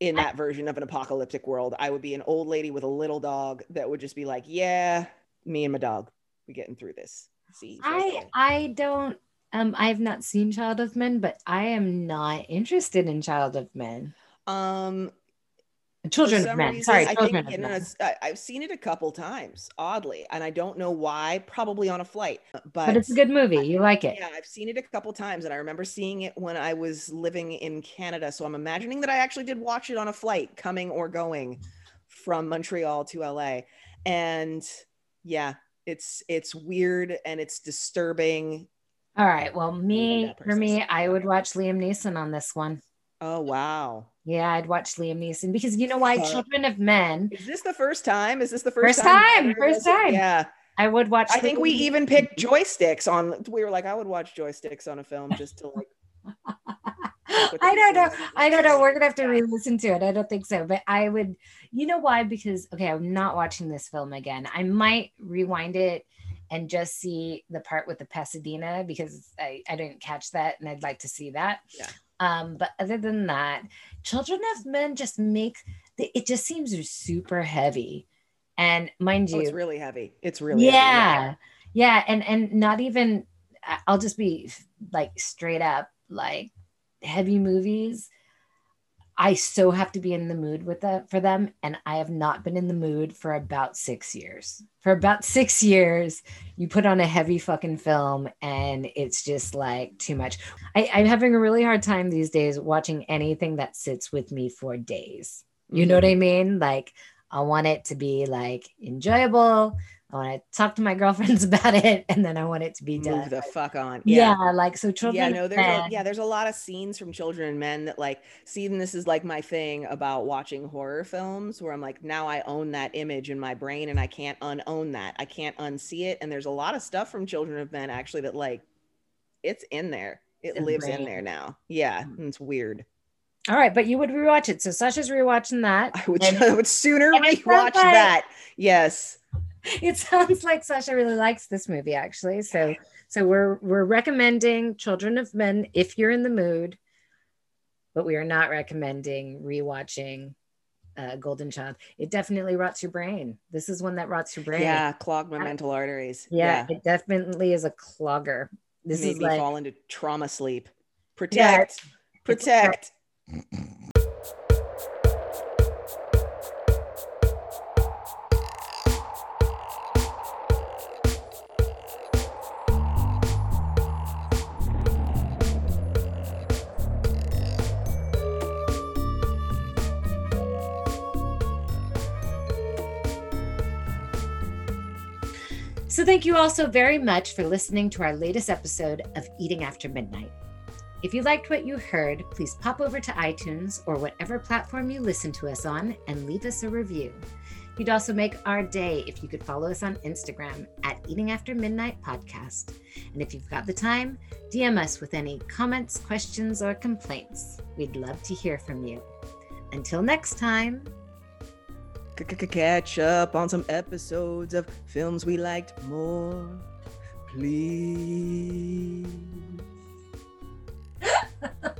in that version of an apocalyptic world. I would be an old lady with a little dog that would just be like, "Yeah, me and my dog, we getting through this." See, I I don't um I have not seen Child of Men, but I am not interested in Child of Men. Um, Children of Men. reason, Sorry, I Children think, of know, Men. I- I've seen it a couple times, oddly, and I don't know why. Probably on a flight, but, But it's a good movie. You like it. Yeah, I've seen it a couple times, and I remember seeing it when I was living in Canada. So I'm imagining that I actually did watch it on a flight coming or going from Montreal to LA, and yeah, it's it's weird and it's disturbing. All right. Well, me for me, I would watch Liam Neeson on this one. Oh wow, Yeah, I'd watch Liam Neeson because you know why? Uh, Children of Men. is this the first time? Is this the first, First time, of first time. Yeah. I would watch. I think we even picked joysticks on. We were like, I would watch joysticks on a film just to like. I don't know. I don't know. We're gonna have to re-listen to it. I don't think so, but I would. You know why? Because okay, I'm not watching this film again. I might rewind it and just see the part with the Pasadena because I I didn't catch that and I'd like to see that. Yeah. Um, but other than that, Children of Men just make the, it just seems super heavy, and mind Oh, you, it's really heavy. It's really heavy, yeah yeah and and not even i'll just be like straight up like heavy movies i so have to be in the mood with that for them and i have not been in the mood for about six years. For about six years you put on a heavy fucking film and it's just like too much. I, i'm having a really hard time these days watching anything that sits with me for days. You know what Mhm. i mean? Like i want it to be like enjoyable I want to talk to my girlfriends about it, and then I want it to be done. Move the fuck on. yeah. like so. Children. yeah, no, there's a, yeah, there's a lot of scenes from Children and Men that like see, and this is like my thing about watching horror films, where I'm like, now I own that image in my brain, and I can't unown that. I can't unsee it. And there's a lot of stuff from Children of Men actually that like, it's in there. It in lives in there now. Yeah, Mhm. and it's weird. All right, but you would rewatch it. So Sasha's rewatching that. I would, I would sooner and it sounds rewatch that. Yes. it sounds like Sasha really likes this movie, actually. So, so we're we're recommending Children of Men if you're in the mood, but we are not recommending rewatching uh, Golden Child. It definitely rots your brain. This is one that rots your brain. Yeah, clog my mental arteries. yeah, it definitely is a clogger. This made is me like fall into trauma sleep. Yeah, Protect, protect. Thank you all so very much for listening to our latest episode of Eating After Midnight. If you liked what you heard, please pop over to iTunes or whatever platform you listen to us on and leave us a review. You'd also make our day if you could follow us on Instagram at Eating After Midnight Podcast. And if you've got the time, DM us with any comments, questions, or complaints. We'd love to hear from you. Until next time catch up on some episodes of films we liked more, please.